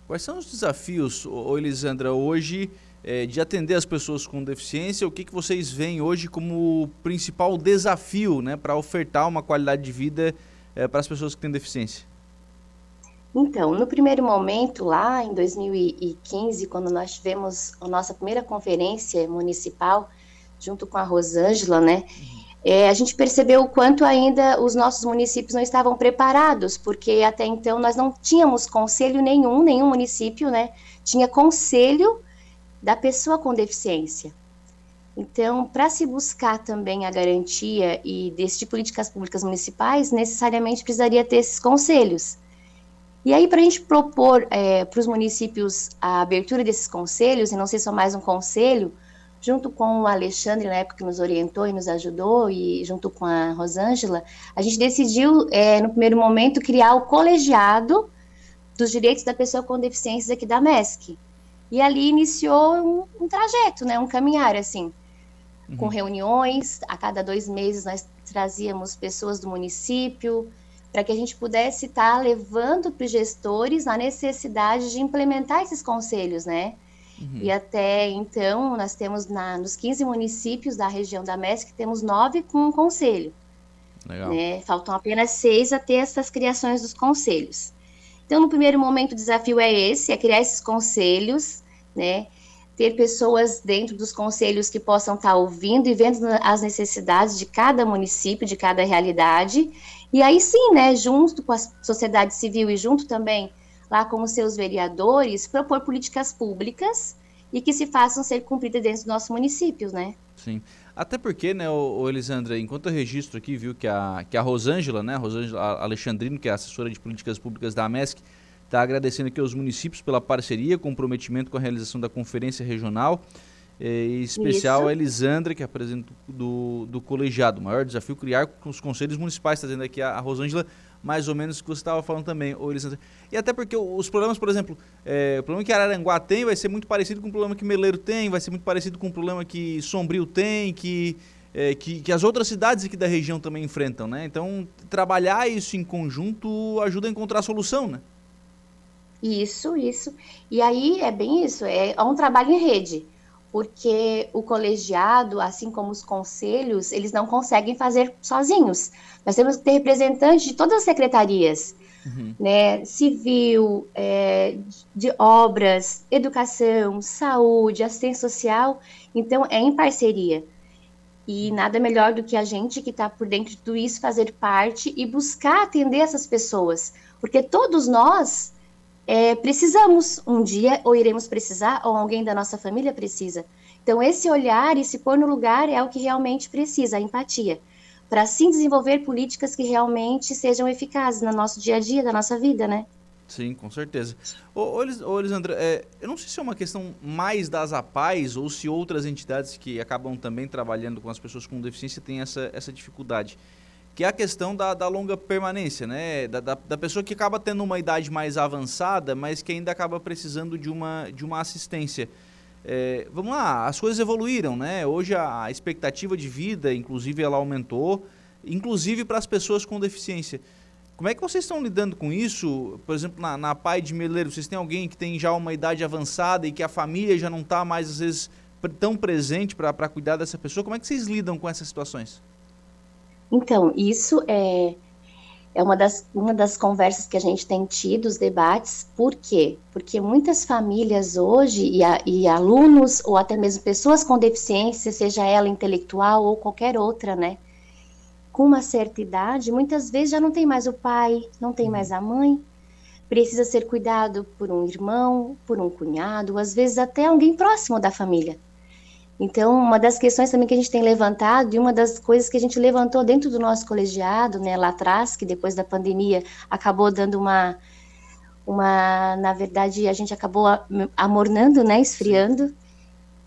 Quais são os desafios, Elisandra, hoje é, de atender as pessoas com deficiência? O que, que vocês veem hoje como principal desafio né, para ofertar uma qualidade de vida é, para as pessoas que têm deficiência? Então, no primeiro momento, lá em 2015, quando nós tivemos a nossa primeira conferência municipal, junto com a Rosângela, né, é, a gente percebeu o quanto ainda os nossos municípios não estavam preparados, porque até então nós não tínhamos conselho nenhum, nenhum município, né, tinha conselho da pessoa com deficiência. Então, para se buscar também a garantia e desse de políticas públicas municipais, necessariamente precisaria ter esses conselhos. E aí, para a gente propor é, para os municípios a abertura desses conselhos, e não ser só mais um conselho, junto com o Alexandre, na época que nos orientou e nos ajudou, e junto com a Rosângela, a gente decidiu, é, no primeiro momento, criar o colegiado dos direitos da pessoa com deficiências aqui da MESC. E ali iniciou um, um trajeto, né, um caminhar, assim, uhum. com reuniões, a cada dois meses nós trazíamos pessoas do município, para que a gente pudesse estar tá levando para os gestores a necessidade de implementar esses conselhos, né? Uhum. E até então, nós temos na, nos 15 municípios da região da MESC, temos nove com um conselho. Né? Faltam apenas seis a ter essas criações dos conselhos. Então, no primeiro momento, o desafio é esse, é criar esses conselhos, né? ter pessoas dentro dos conselhos que possam estar tá ouvindo e vendo as necessidades de cada município, de cada realidade, e aí sim, né, junto com a sociedade civil e junto também lá com os seus vereadores, propor políticas públicas e que se façam ser cumpridas dentro dos nossos municípios, né? Sim. Até porque, né, o, o Elisandra, enquanto eu registro aqui, viu que a, que a Rosângela, né, Rosângela Alexandrino, que é assessora de políticas públicas da AMESC, está agradecendo aqui aos municípios pela parceria, comprometimento com a realização da conferência regional, eh, em especial Isso. a Elisandra, que é presidente do, do colegiado. O maior desafio é criar com os conselhos municipais, está dizendo aqui a, a Rosângela, mais ou menos o que você estava falando também, Elisandra. E até porque os problemas, por exemplo, é, o problema que Araranguá tem vai ser muito parecido com o problema que Meleiro tem, vai ser muito parecido com o problema que Sombrio tem, que, é, que, que, as outras cidades aqui da região também enfrentam, né? Então, trabalhar isso em conjunto ajuda a encontrar a solução, né? Isso, isso. E aí é bem isso, é, é um trabalho em rede, porque o colegiado, assim como os conselhos, eles não conseguem fazer sozinhos. Nós temos que ter representantes de todas as secretarias, uhum. né, civil, é, de obras, educação, saúde, assistência social. Então, é em parceria. E nada melhor do que a gente que está por dentro de tudo isso fazer parte e buscar atender essas pessoas, porque todos nós é, precisamos um dia, ou iremos precisar, ou alguém da nossa família precisa. Então, esse olhar e se pôr no lugar é o que realmente precisa, a empatia, para assim desenvolver políticas que realmente sejam eficazes no nosso dia a dia, da nossa vida, né? Sim, com certeza. Ô, ô, Elisandra, é, eu não sei se é uma questão mais das APAES ou se outras entidades que acabam também trabalhando com as pessoas com deficiência têm essa, essa dificuldade que é a questão da, da longa permanência, né? Da, da, da, pessoa que acaba tendo uma idade mais avançada, mas que ainda acaba precisando de uma, de uma assistência. É, vamos lá, as coisas evoluíram, né? Hoje a, a expectativa de vida, inclusive, ela aumentou, inclusive para as pessoas com deficiência. Como é que vocês estão lidando com isso? Por exemplo, na, na Pai de Meleiro, vocês têm alguém que tem já uma idade avançada e que a família já não está mais, às vezes, tão presente para cuidar dessa pessoa? Como é que vocês lidam com essas situações? Então, isso é, é uma das, uma das conversas que a gente tem tido, os debates. Por quê? Porque muitas famílias hoje, e, a, e alunos, ou até mesmo pessoas com deficiência, seja ela intelectual ou qualquer outra, né? Com uma certa idade, muitas vezes já não tem mais o pai, não tem mais a mãe, precisa ser cuidado por um irmão, por um cunhado, às vezes até alguém próximo da família. Então, uma das questões também que a gente tem levantado, e uma das coisas que a gente levantou dentro do nosso colegiado, né, lá atrás, que depois da pandemia acabou dando uma, uma na verdade, a gente acabou amornando, né, esfriando,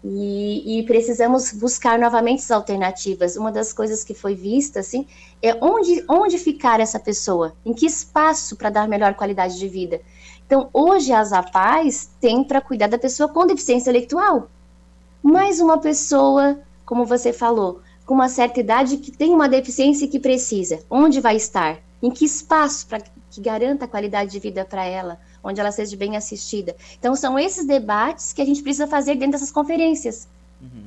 e, e, precisamos buscar novamente as alternativas. Uma das coisas que foi vista, assim, é onde, onde ficar essa pessoa, em que espaço para dar melhor qualidade de vida. Então, hoje as APAES têm para cuidar da pessoa com deficiência intelectual, mais uma pessoa, como você falou, com uma certa idade que tem uma deficiência e que precisa. Onde vai estar? Em que espaço para que garanta a qualidade de vida para ela, onde ela seja bem assistida? Então são esses debates que a gente precisa fazer dentro dessas conferências. Uhum.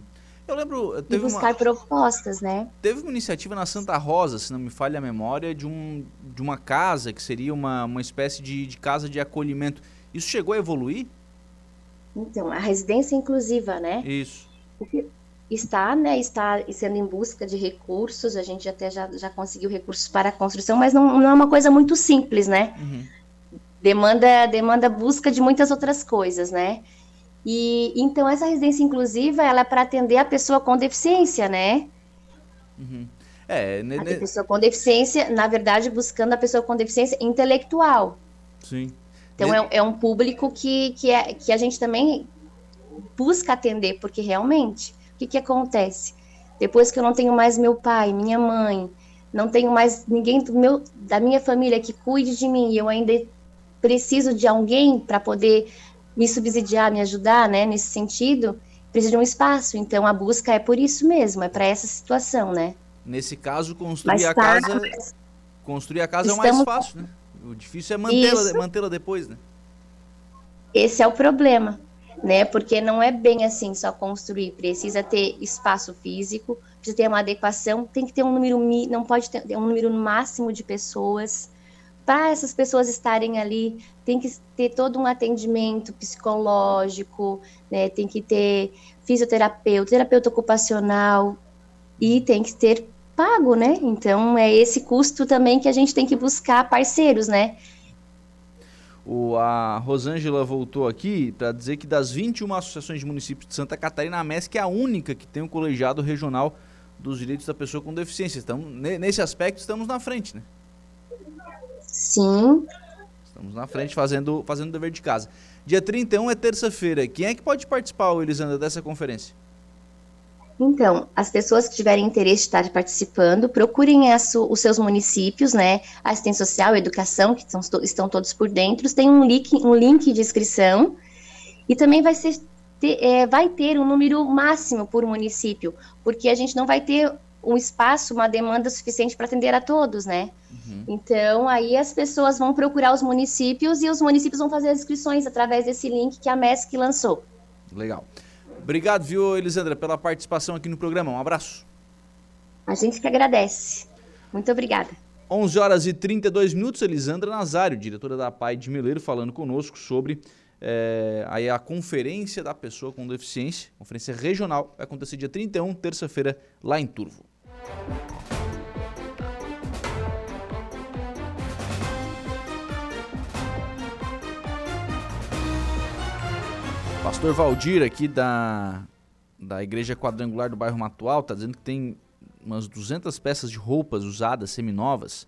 Eu lembro. Teve e buscar uma, propostas, né? Teve uma iniciativa na Santa Rosa, se não me falha a memória, de, um, de uma casa que seria uma, uma espécie de, de casa de acolhimento. Isso chegou a evoluir? Então, a residência inclusiva, né? Isso. Está, né, está sendo em busca de recursos, a gente até já, já conseguiu recursos para a construção, mas não, não é uma coisa muito simples, né? Uhum. Demanda, demanda busca de muitas outras coisas, né? E então essa residência inclusiva, ela é para atender a pessoa com deficiência, né? Uhum. É, a pessoa com deficiência, na verdade, buscando a pessoa com deficiência intelectual. Sim. Então é, é um público que, que, é, que a gente também busca atender, porque realmente, o que, que acontece? Depois que eu não tenho mais meu pai, minha mãe, não tenho mais ninguém do meu, da minha família que cuide de mim, e eu ainda preciso de alguém para poder me subsidiar, me ajudar, né, nesse sentido, preciso de um espaço. Então a busca é por isso mesmo, é para essa situação, né? Nesse caso, construir Mas, a tá, casa, construir a casa é o mais fácil, né? O difícil é mantê-la mantê depois, né? Esse é o problema, né? Porque não é bem assim só construir. Precisa ter espaço físico, precisa ter uma adequação, tem que ter um número, não pode ter um número máximo de pessoas. Para essas pessoas estarem ali, tem que ter todo um atendimento psicológico, né? Tem que ter fisioterapeuta, terapeuta ocupacional e tem que ter pago, né? Então é esse custo também que a gente tem que buscar parceiros, né? O, a Rosângela voltou aqui para dizer que das 21 associações de municípios de Santa Catarina, a MESC é a única que tem um colegiado regional dos direitos da pessoa com deficiência. Então, nesse aspecto, estamos na frente, né? Sim. Estamos na frente fazendo, fazendo o dever de casa. Dia 31 é terça-feira. Quem é que pode participar, Elisandra, dessa conferência? Então, as pessoas que tiverem interesse de estar participando, procurem os seus municípios, né? Assistência social, educação, que estão, estão todos por dentro, tem um link, um link de inscrição e também vai ser ter, é, vai ter um número máximo por município, porque a gente não vai ter um espaço, uma demanda suficiente para atender a todos, né? Uhum. Então, aí as pessoas vão procurar os municípios e os municípios vão fazer as inscrições através desse link que a MESC lançou. Legal. Obrigado, viu, Elisandra, pela participação aqui no programa. Um abraço. A gente que agradece. Muito obrigada. 11 horas e 32 minutos, Elisandra Nazário, diretora da PAI de Meleiro, falando conosco sobre é, aí a conferência da pessoa com deficiência, conferência regional, vai acontecer dia 31, terça-feira, lá em Turvo. Pastor Valdir, aqui da, da Igreja Quadrangular do bairro Matual, está dizendo que tem umas 200 peças de roupas usadas, seminovas,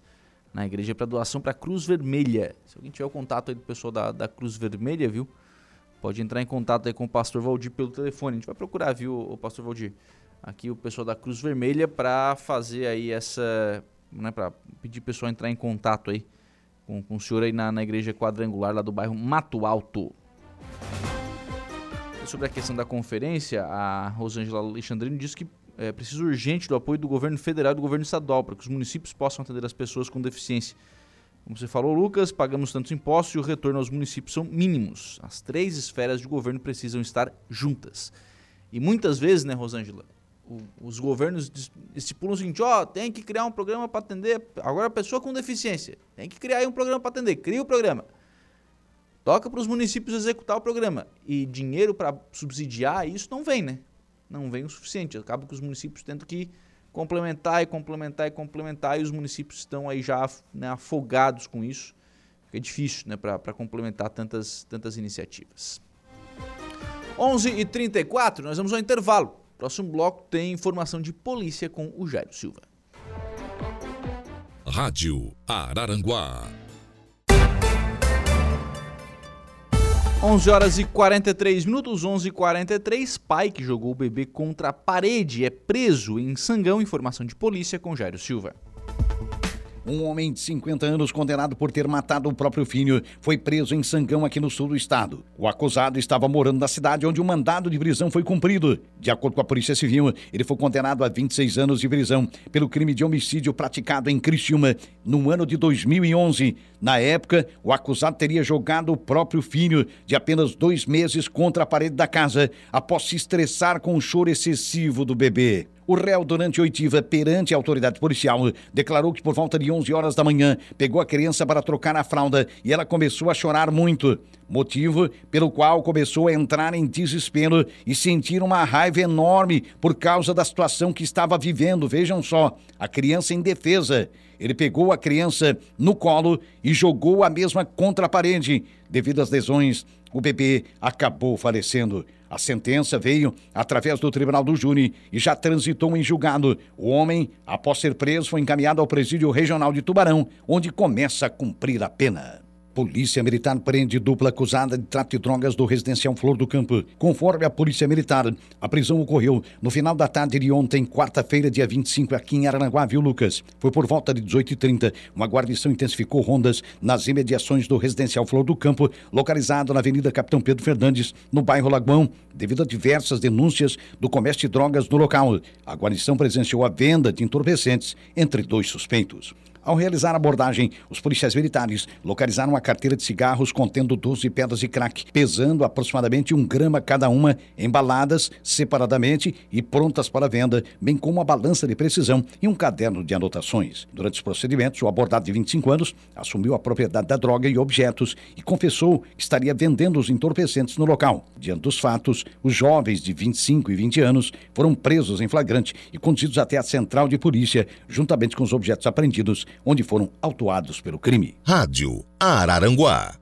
na igreja para doação para a Cruz Vermelha. Se alguém tiver o contato aí do pessoal da, da Cruz Vermelha, viu? Pode entrar em contato aí com o pastor Valdir pelo telefone. A gente vai procurar, viu, o pastor Valdir? Aqui o pessoal da Cruz Vermelha para fazer aí essa. Né, para pedir o pessoal entrar em contato aí com, com o senhor aí na, na igreja quadrangular lá do bairro Mato Alto sobre a questão da conferência, a Rosângela Alexandrino disse que é preciso urgente do apoio do governo federal e do governo estadual para que os municípios possam atender as pessoas com deficiência. Como você falou, Lucas, pagamos tantos impostos e o retorno aos municípios são mínimos. As três esferas de governo precisam estar juntas. E muitas vezes, né, Rosângela, o, os governos estipulam o seguinte, ó, tem que criar um programa para atender agora a pessoa com deficiência. Tem que criar um programa para atender. Cria o programa. Toca para os municípios executar o programa. E dinheiro para subsidiar isso não vem, né? Não vem o suficiente. Acaba que os municípios tendo que complementar e complementar e complementar, e os municípios estão aí já né, afogados com isso. Fica difícil né, para complementar tantas, tantas iniciativas. 11h34, nós vamos ao intervalo. Próximo bloco tem informação de polícia com o Jairo Silva. Rádio Araranguá. 11 horas e 43 minutos, 11 e 43 Pai que jogou o bebê contra a parede é preso em Sangão. Informação de polícia com Jairo Silva. Um homem de 50 anos, condenado por ter matado o próprio filho, foi preso em Sangão, aqui no sul do estado. O acusado estava morando na cidade onde o mandado de prisão foi cumprido. De acordo com a Polícia Civil, ele foi condenado a 26 anos de prisão pelo crime de homicídio praticado em Criciúma no ano de 2011. Na época, o acusado teria jogado o próprio filho, de apenas dois meses, contra a parede da casa, após se estressar com o choro excessivo do bebê. O réu, durante oitiva perante a autoridade policial, declarou que por volta de 11 horas da manhã pegou a criança para trocar a fralda e ela começou a chorar muito. Motivo pelo qual começou a entrar em desespero e sentir uma raiva enorme por causa da situação que estava vivendo. Vejam só, a criança indefesa. Ele pegou a criança no colo e jogou a mesma contra a parede. Devido às lesões, o bebê acabou falecendo. A sentença veio através do Tribunal do Júri e já transitou em julgado. O homem, após ser preso, foi encaminhado ao Presídio Regional de Tubarão, onde começa a cumprir a pena. Polícia Militar prende dupla acusada de tráfico de drogas do residencial Flor do Campo. Conforme a Polícia Militar, a prisão ocorreu no final da tarde de ontem, quarta-feira, dia 25, aqui em Aranaguá, viu, Lucas? Foi por volta de 18h30. Uma guarnição intensificou rondas nas imediações do residencial Flor do Campo, localizado na Avenida Capitão Pedro Fernandes, no bairro Lagoão, devido a diversas denúncias do comércio de drogas no local. A guarnição presenciou a venda de entorpecentes entre dois suspeitos. Ao realizar a abordagem, os policiais militares localizaram uma carteira de cigarros contendo 12 pedras de crack, pesando aproximadamente um grama cada uma, embaladas separadamente e prontas para venda, bem como uma balança de precisão e um caderno de anotações. Durante os procedimentos, o abordado de 25 anos assumiu a propriedade da droga e objetos e confessou que estaria vendendo os entorpecentes no local. Diante dos fatos, os jovens de 25 e 20 anos foram presos em flagrante e conduzidos até a central de polícia, juntamente com os objetos apreendidos onde foram autuados pelo crime. Rádio Araranguá.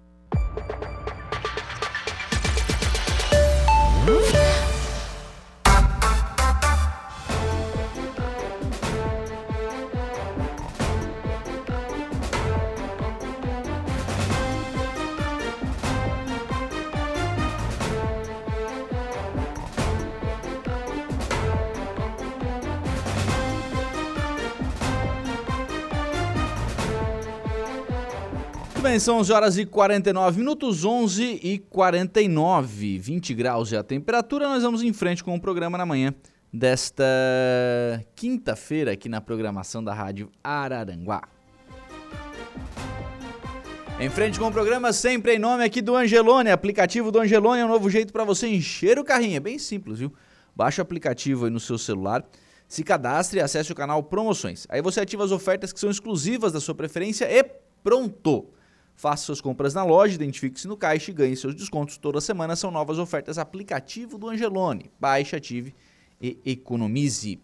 Bem, são 11 horas e 49 minutos, 11 e 49, 20 graus é a temperatura. Nós vamos em frente com o programa na manhã desta quinta-feira aqui na programação da Rádio Araranguá. Em frente com o programa, sempre em nome aqui do Angelone. Aplicativo do Angelone é um novo jeito para você encher o carrinho. É bem simples, viu? Baixa o aplicativo aí no seu celular, se cadastre e acesse o canal Promoções. Aí você ativa as ofertas que são exclusivas da sua preferência e pronto! Faça suas compras na loja, identifique-se no caixa e ganhe seus descontos. Toda semana são novas ofertas aplicativo do Angelone. Baixe, ative e economize.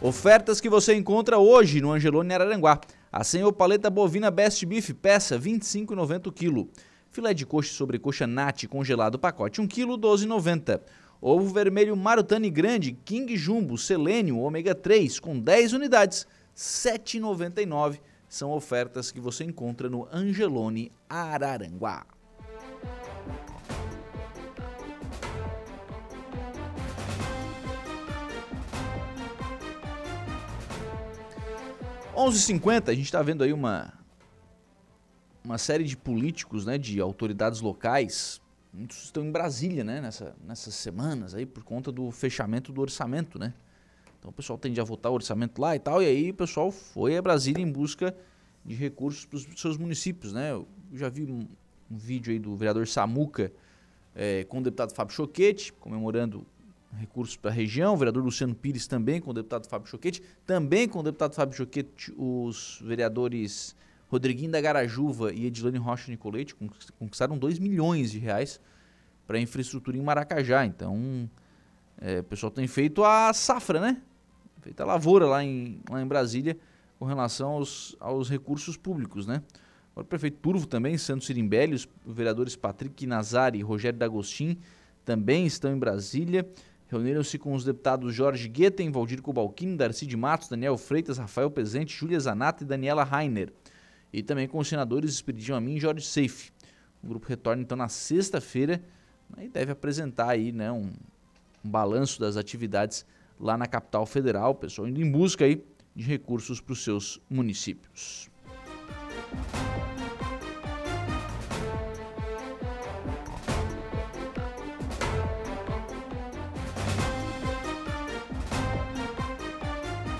Ofertas que você encontra hoje no Angelone Araranguá. A senhor paleta bovina Best Beef, peça 25,90 kg. Filé de coxa sobre coxa nat congelado pacote 1 kg 12,90. Ovo vermelho Marutani grande King Jumbo Selênio ômega 3 com 10 unidades 7,99 são ofertas que você encontra no Angelone Araranguá. Onze cinquenta, a gente está vendo aí uma uma série de políticos, né, de autoridades locais, muitos estão em Brasília, né, nessa, nessas semanas aí por conta do fechamento do orçamento, né? Então o pessoal tende a votar o orçamento lá e tal, e aí o pessoal foi a Brasília em busca de recursos para os seus municípios, né? Eu já vi um, um vídeo aí do vereador Samuca é, com o deputado Fábio Choquete, comemorando recursos para a região, o vereador Luciano Pires também com o deputado Fábio Choquete, também com o deputado Fábio Choquete, os vereadores Rodriguinho da Garajuva e Edilane Rocha Nicolete conquistaram 2 milhões de reais para infraestrutura em Maracajá. Então, é, o pessoal tem feito a safra, né? Feita lavoura lá em, lá em Brasília com relação aos, aos recursos públicos, né? O prefeito Turvo também, Santos Sirimbelli, os vereadores Patrick Nazari e Rogério D'Agostin também estão em Brasília. Reuniram-se com os deputados Jorge Guetem, Valdir Cobalquino, Darcy de Matos, Daniel Freitas, Rafael Presente, Júlia Zanata e Daniela Rainer. E também com os senadores Espiridião Amin e Jorge Seife. O grupo retorna então na sexta-feira né, e deve apresentar aí né, um, um balanço das atividades lá na capital federal, pessoal indo em busca aí de recursos para os seus municípios.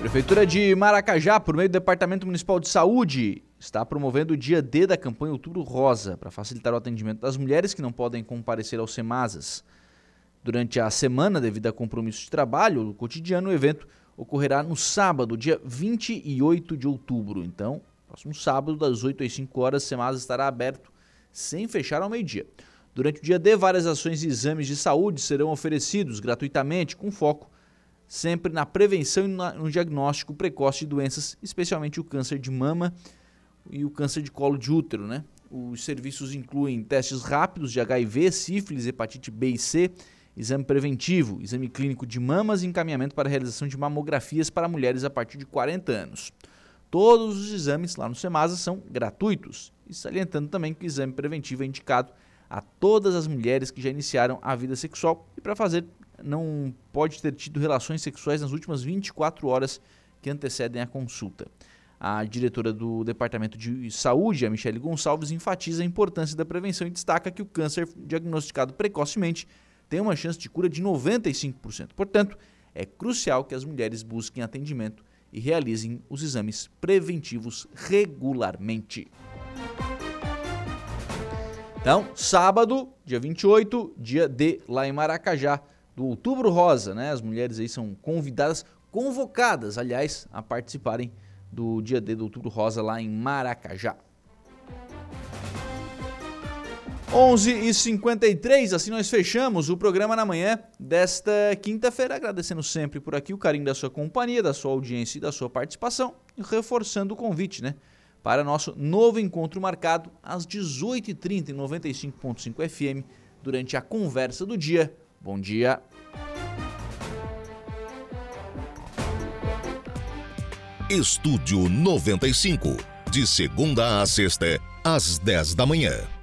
Prefeitura de Maracajá, por meio do Departamento Municipal de Saúde, está promovendo o dia D da campanha Outubro Rosa para facilitar o atendimento das mulheres que não podem comparecer aos SEMASAS. Durante a semana, devido a compromisso de trabalho o cotidiano, o evento ocorrerá no sábado, dia 28 de outubro. Então, próximo sábado, das 8 às 5 horas, o SEMASA estará aberto sem fechar ao meio-dia. Durante o dia D, várias ações e exames de saúde serão oferecidos gratuitamente, com foco sempre na prevenção e no diagnóstico precoce de doenças, especialmente o câncer de mama e o câncer de colo de útero, né? Os serviços incluem testes rápidos de HIV, sífilis, hepatite B e C, exame preventivo, exame clínico de mamas e encaminhamento para realização de mamografias para mulheres a partir de 40 anos. Todos os exames lá no SEMASA são gratuitos. E salientando também que o exame preventivo é indicado a todas as mulheres que já iniciaram a vida sexual e para fazer não pode ter tido relações sexuais nas últimas 24 horas que antecedem a consulta. A diretora do Departamento de Saúde, a Michele Gonçalves, enfatiza a importância da prevenção e destaca que o câncer diagnosticado precocemente tem uma chance de cura de 95%. Portanto, é crucial que as mulheres busquem atendimento e realizem os exames preventivos regularmente. Então, sábado, dia 28, dia D, lá em Maracajá, do Outubro Rosa, né? As mulheres aí são convidadas, convocadas, aliás, a participarem do dia D do Outubro Rosa lá em Maracajá. 11h53, assim nós fechamos o programa na manhã desta quinta-feira, agradecendo sempre por aqui o carinho da sua companhia, da sua audiência e da sua participação, e reforçando o convite, né? Para nosso novo encontro marcado às 18h30 em 95.5 FM, durante a conversa do dia Bom dia. Estúdio 95, de segunda a sexta, às 10 da manhã.